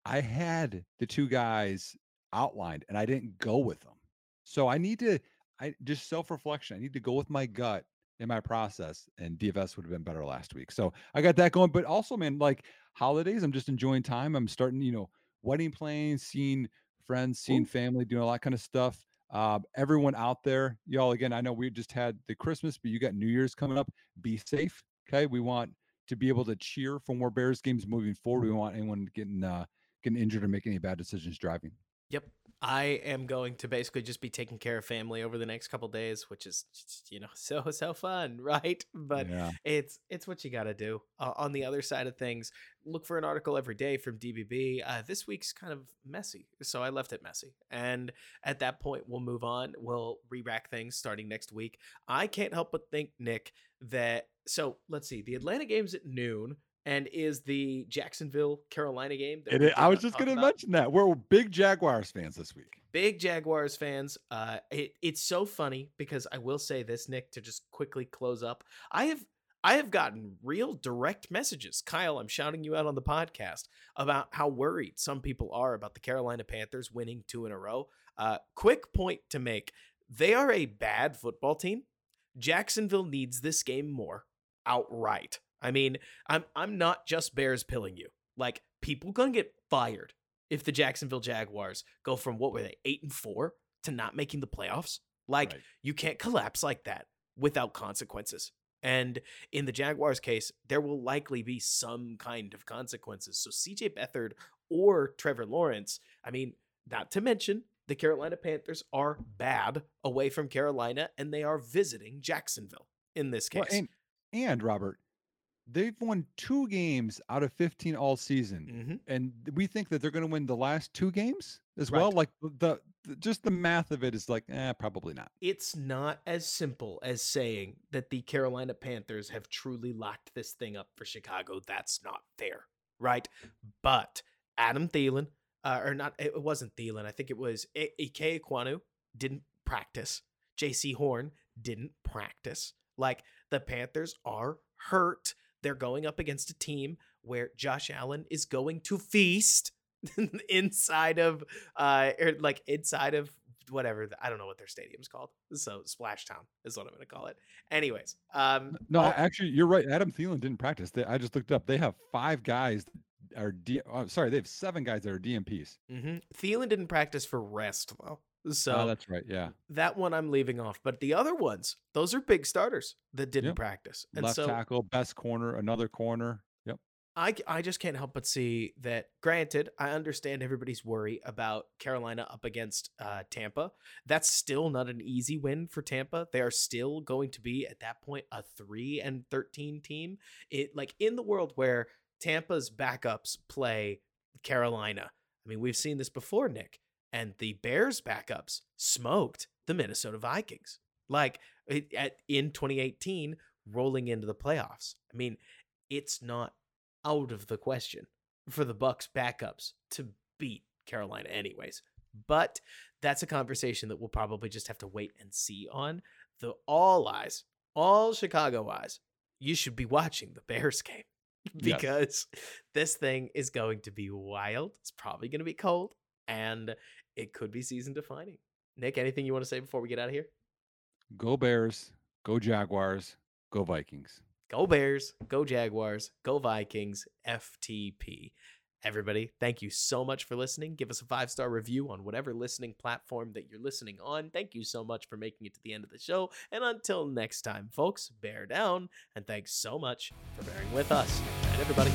I had the two guys outlined, and I didn't go with them. So I need to I just self reflection. I need to go with my gut in my process, and DFS would have been better last week. So I got that going. But also, man, like holidays, I'm just enjoying time. I'm starting, you know, wedding plans, seeing friends, seeing Ooh. family, doing all that kind of stuff. Uh, everyone out there, y'all, again, I know we just had the Christmas, but you got New Year's coming up. Be safe. Okay. We want to be able to cheer for more Bears games moving forward. We want anyone getting uh, getting injured or making any bad decisions driving. Yep. I am going to basically just be taking care of family over the next couple days, which is you know so so fun, right? But yeah. it's it's what you got to do. Uh, on the other side of things, look for an article every day from DBB. Uh, this week's kind of messy, so I left it messy. And at that point, we'll move on. We'll re-rack things starting next week. I can't help but think, Nick, that so let's see. The Atlanta game's at noon and is the Jacksonville Carolina game. I was just going to mention that we're big Jaguars fans this week. Big Jaguars fans. Uh, it, it's so funny because I will say this, Nick, to just quickly close up. I have I have gotten real direct messages, Kyle. I'm shouting you out on the podcast about how worried some people are about the Carolina Panthers winning two in a row. Uh, quick point to make: they are a bad football team. Jacksonville needs this game more outright. I mean, I'm I'm not just Bears pilling you. Like people gonna get fired if the Jacksonville Jaguars go from what were they eight and four to not making the playoffs. Like Right. you can't collapse like that without consequences. And in the Jaguars case, there will likely be some kind of consequences. So CJ Beathard or Trevor Lawrence, I mean, not to mention the Carolina Panthers are bad away from Carolina and they are visiting Jacksonville in this case. Well, and and Robert, they've won two games out of 15 all season. Mhm. And we think that they're going to win the last two games as well. Like the, the just the math of it is like, eh, probably not. It's not as simple as saying that the Carolina Panthers have truly locked this thing up for Chicago. That's not fair, right? But Adam Thielen, uh, or not, it wasn't Thielen. I think it was Ike Ekwonu didn't practice. Jaycee Horn didn't practice. Like the Panthers are hurt. They're going up against a team where Josh Allen is going to feast inside of, uh, or like inside of whatever the, I don't know what their stadium's called. So Splash Town is what I'm going to call it. Anyways, um, No, all- actually, you're right. Adam Thielen didn't practice. They, I just looked up. They have five guys that are D. Oh, sorry, they have seven guys that are DNPs. mhm. Thielen didn't practice for rest though. So oh, that's right. Yeah, that one I'm leaving off. But the other ones, those are big starters that didn't Yep. practice. And left so tackle, best corner, another corner. Yep. I, I just can't help but see that. Granted, I understand everybody's worry about Carolina up against uh, Tampa. That's still not an easy win for Tampa. They are still going to be at that point a three and thirteen team. It like in the world where Tampa's backups play Carolina. I mean, we've seen this before, Nick, and the Bears backups smoked the Minnesota Vikings. Like at in 2018, rolling into the playoffs. I mean, it's not out of the question for the Bucs backups to beat Carolina anyways. But that's a conversation that we'll probably just have to wait and see on. The all eyes, all Chicago eyes, you should be watching the Bears game Yes. because this thing is going to be wild. It's probably going to be cold and it could be season defining. Nick, anything you want to say before we get out of here? Go Bears. Go Jaguars. Go Vikings. Go Bears, go Jaguars, go Vikings, FTP. Everybody, thank you so much for listening. Give us a five star review on whatever listening platform that you're listening on. Thank you so much for making it to the end of the show. And until next time, folks, bear down. And thanks so much for bearing with us. And everybody.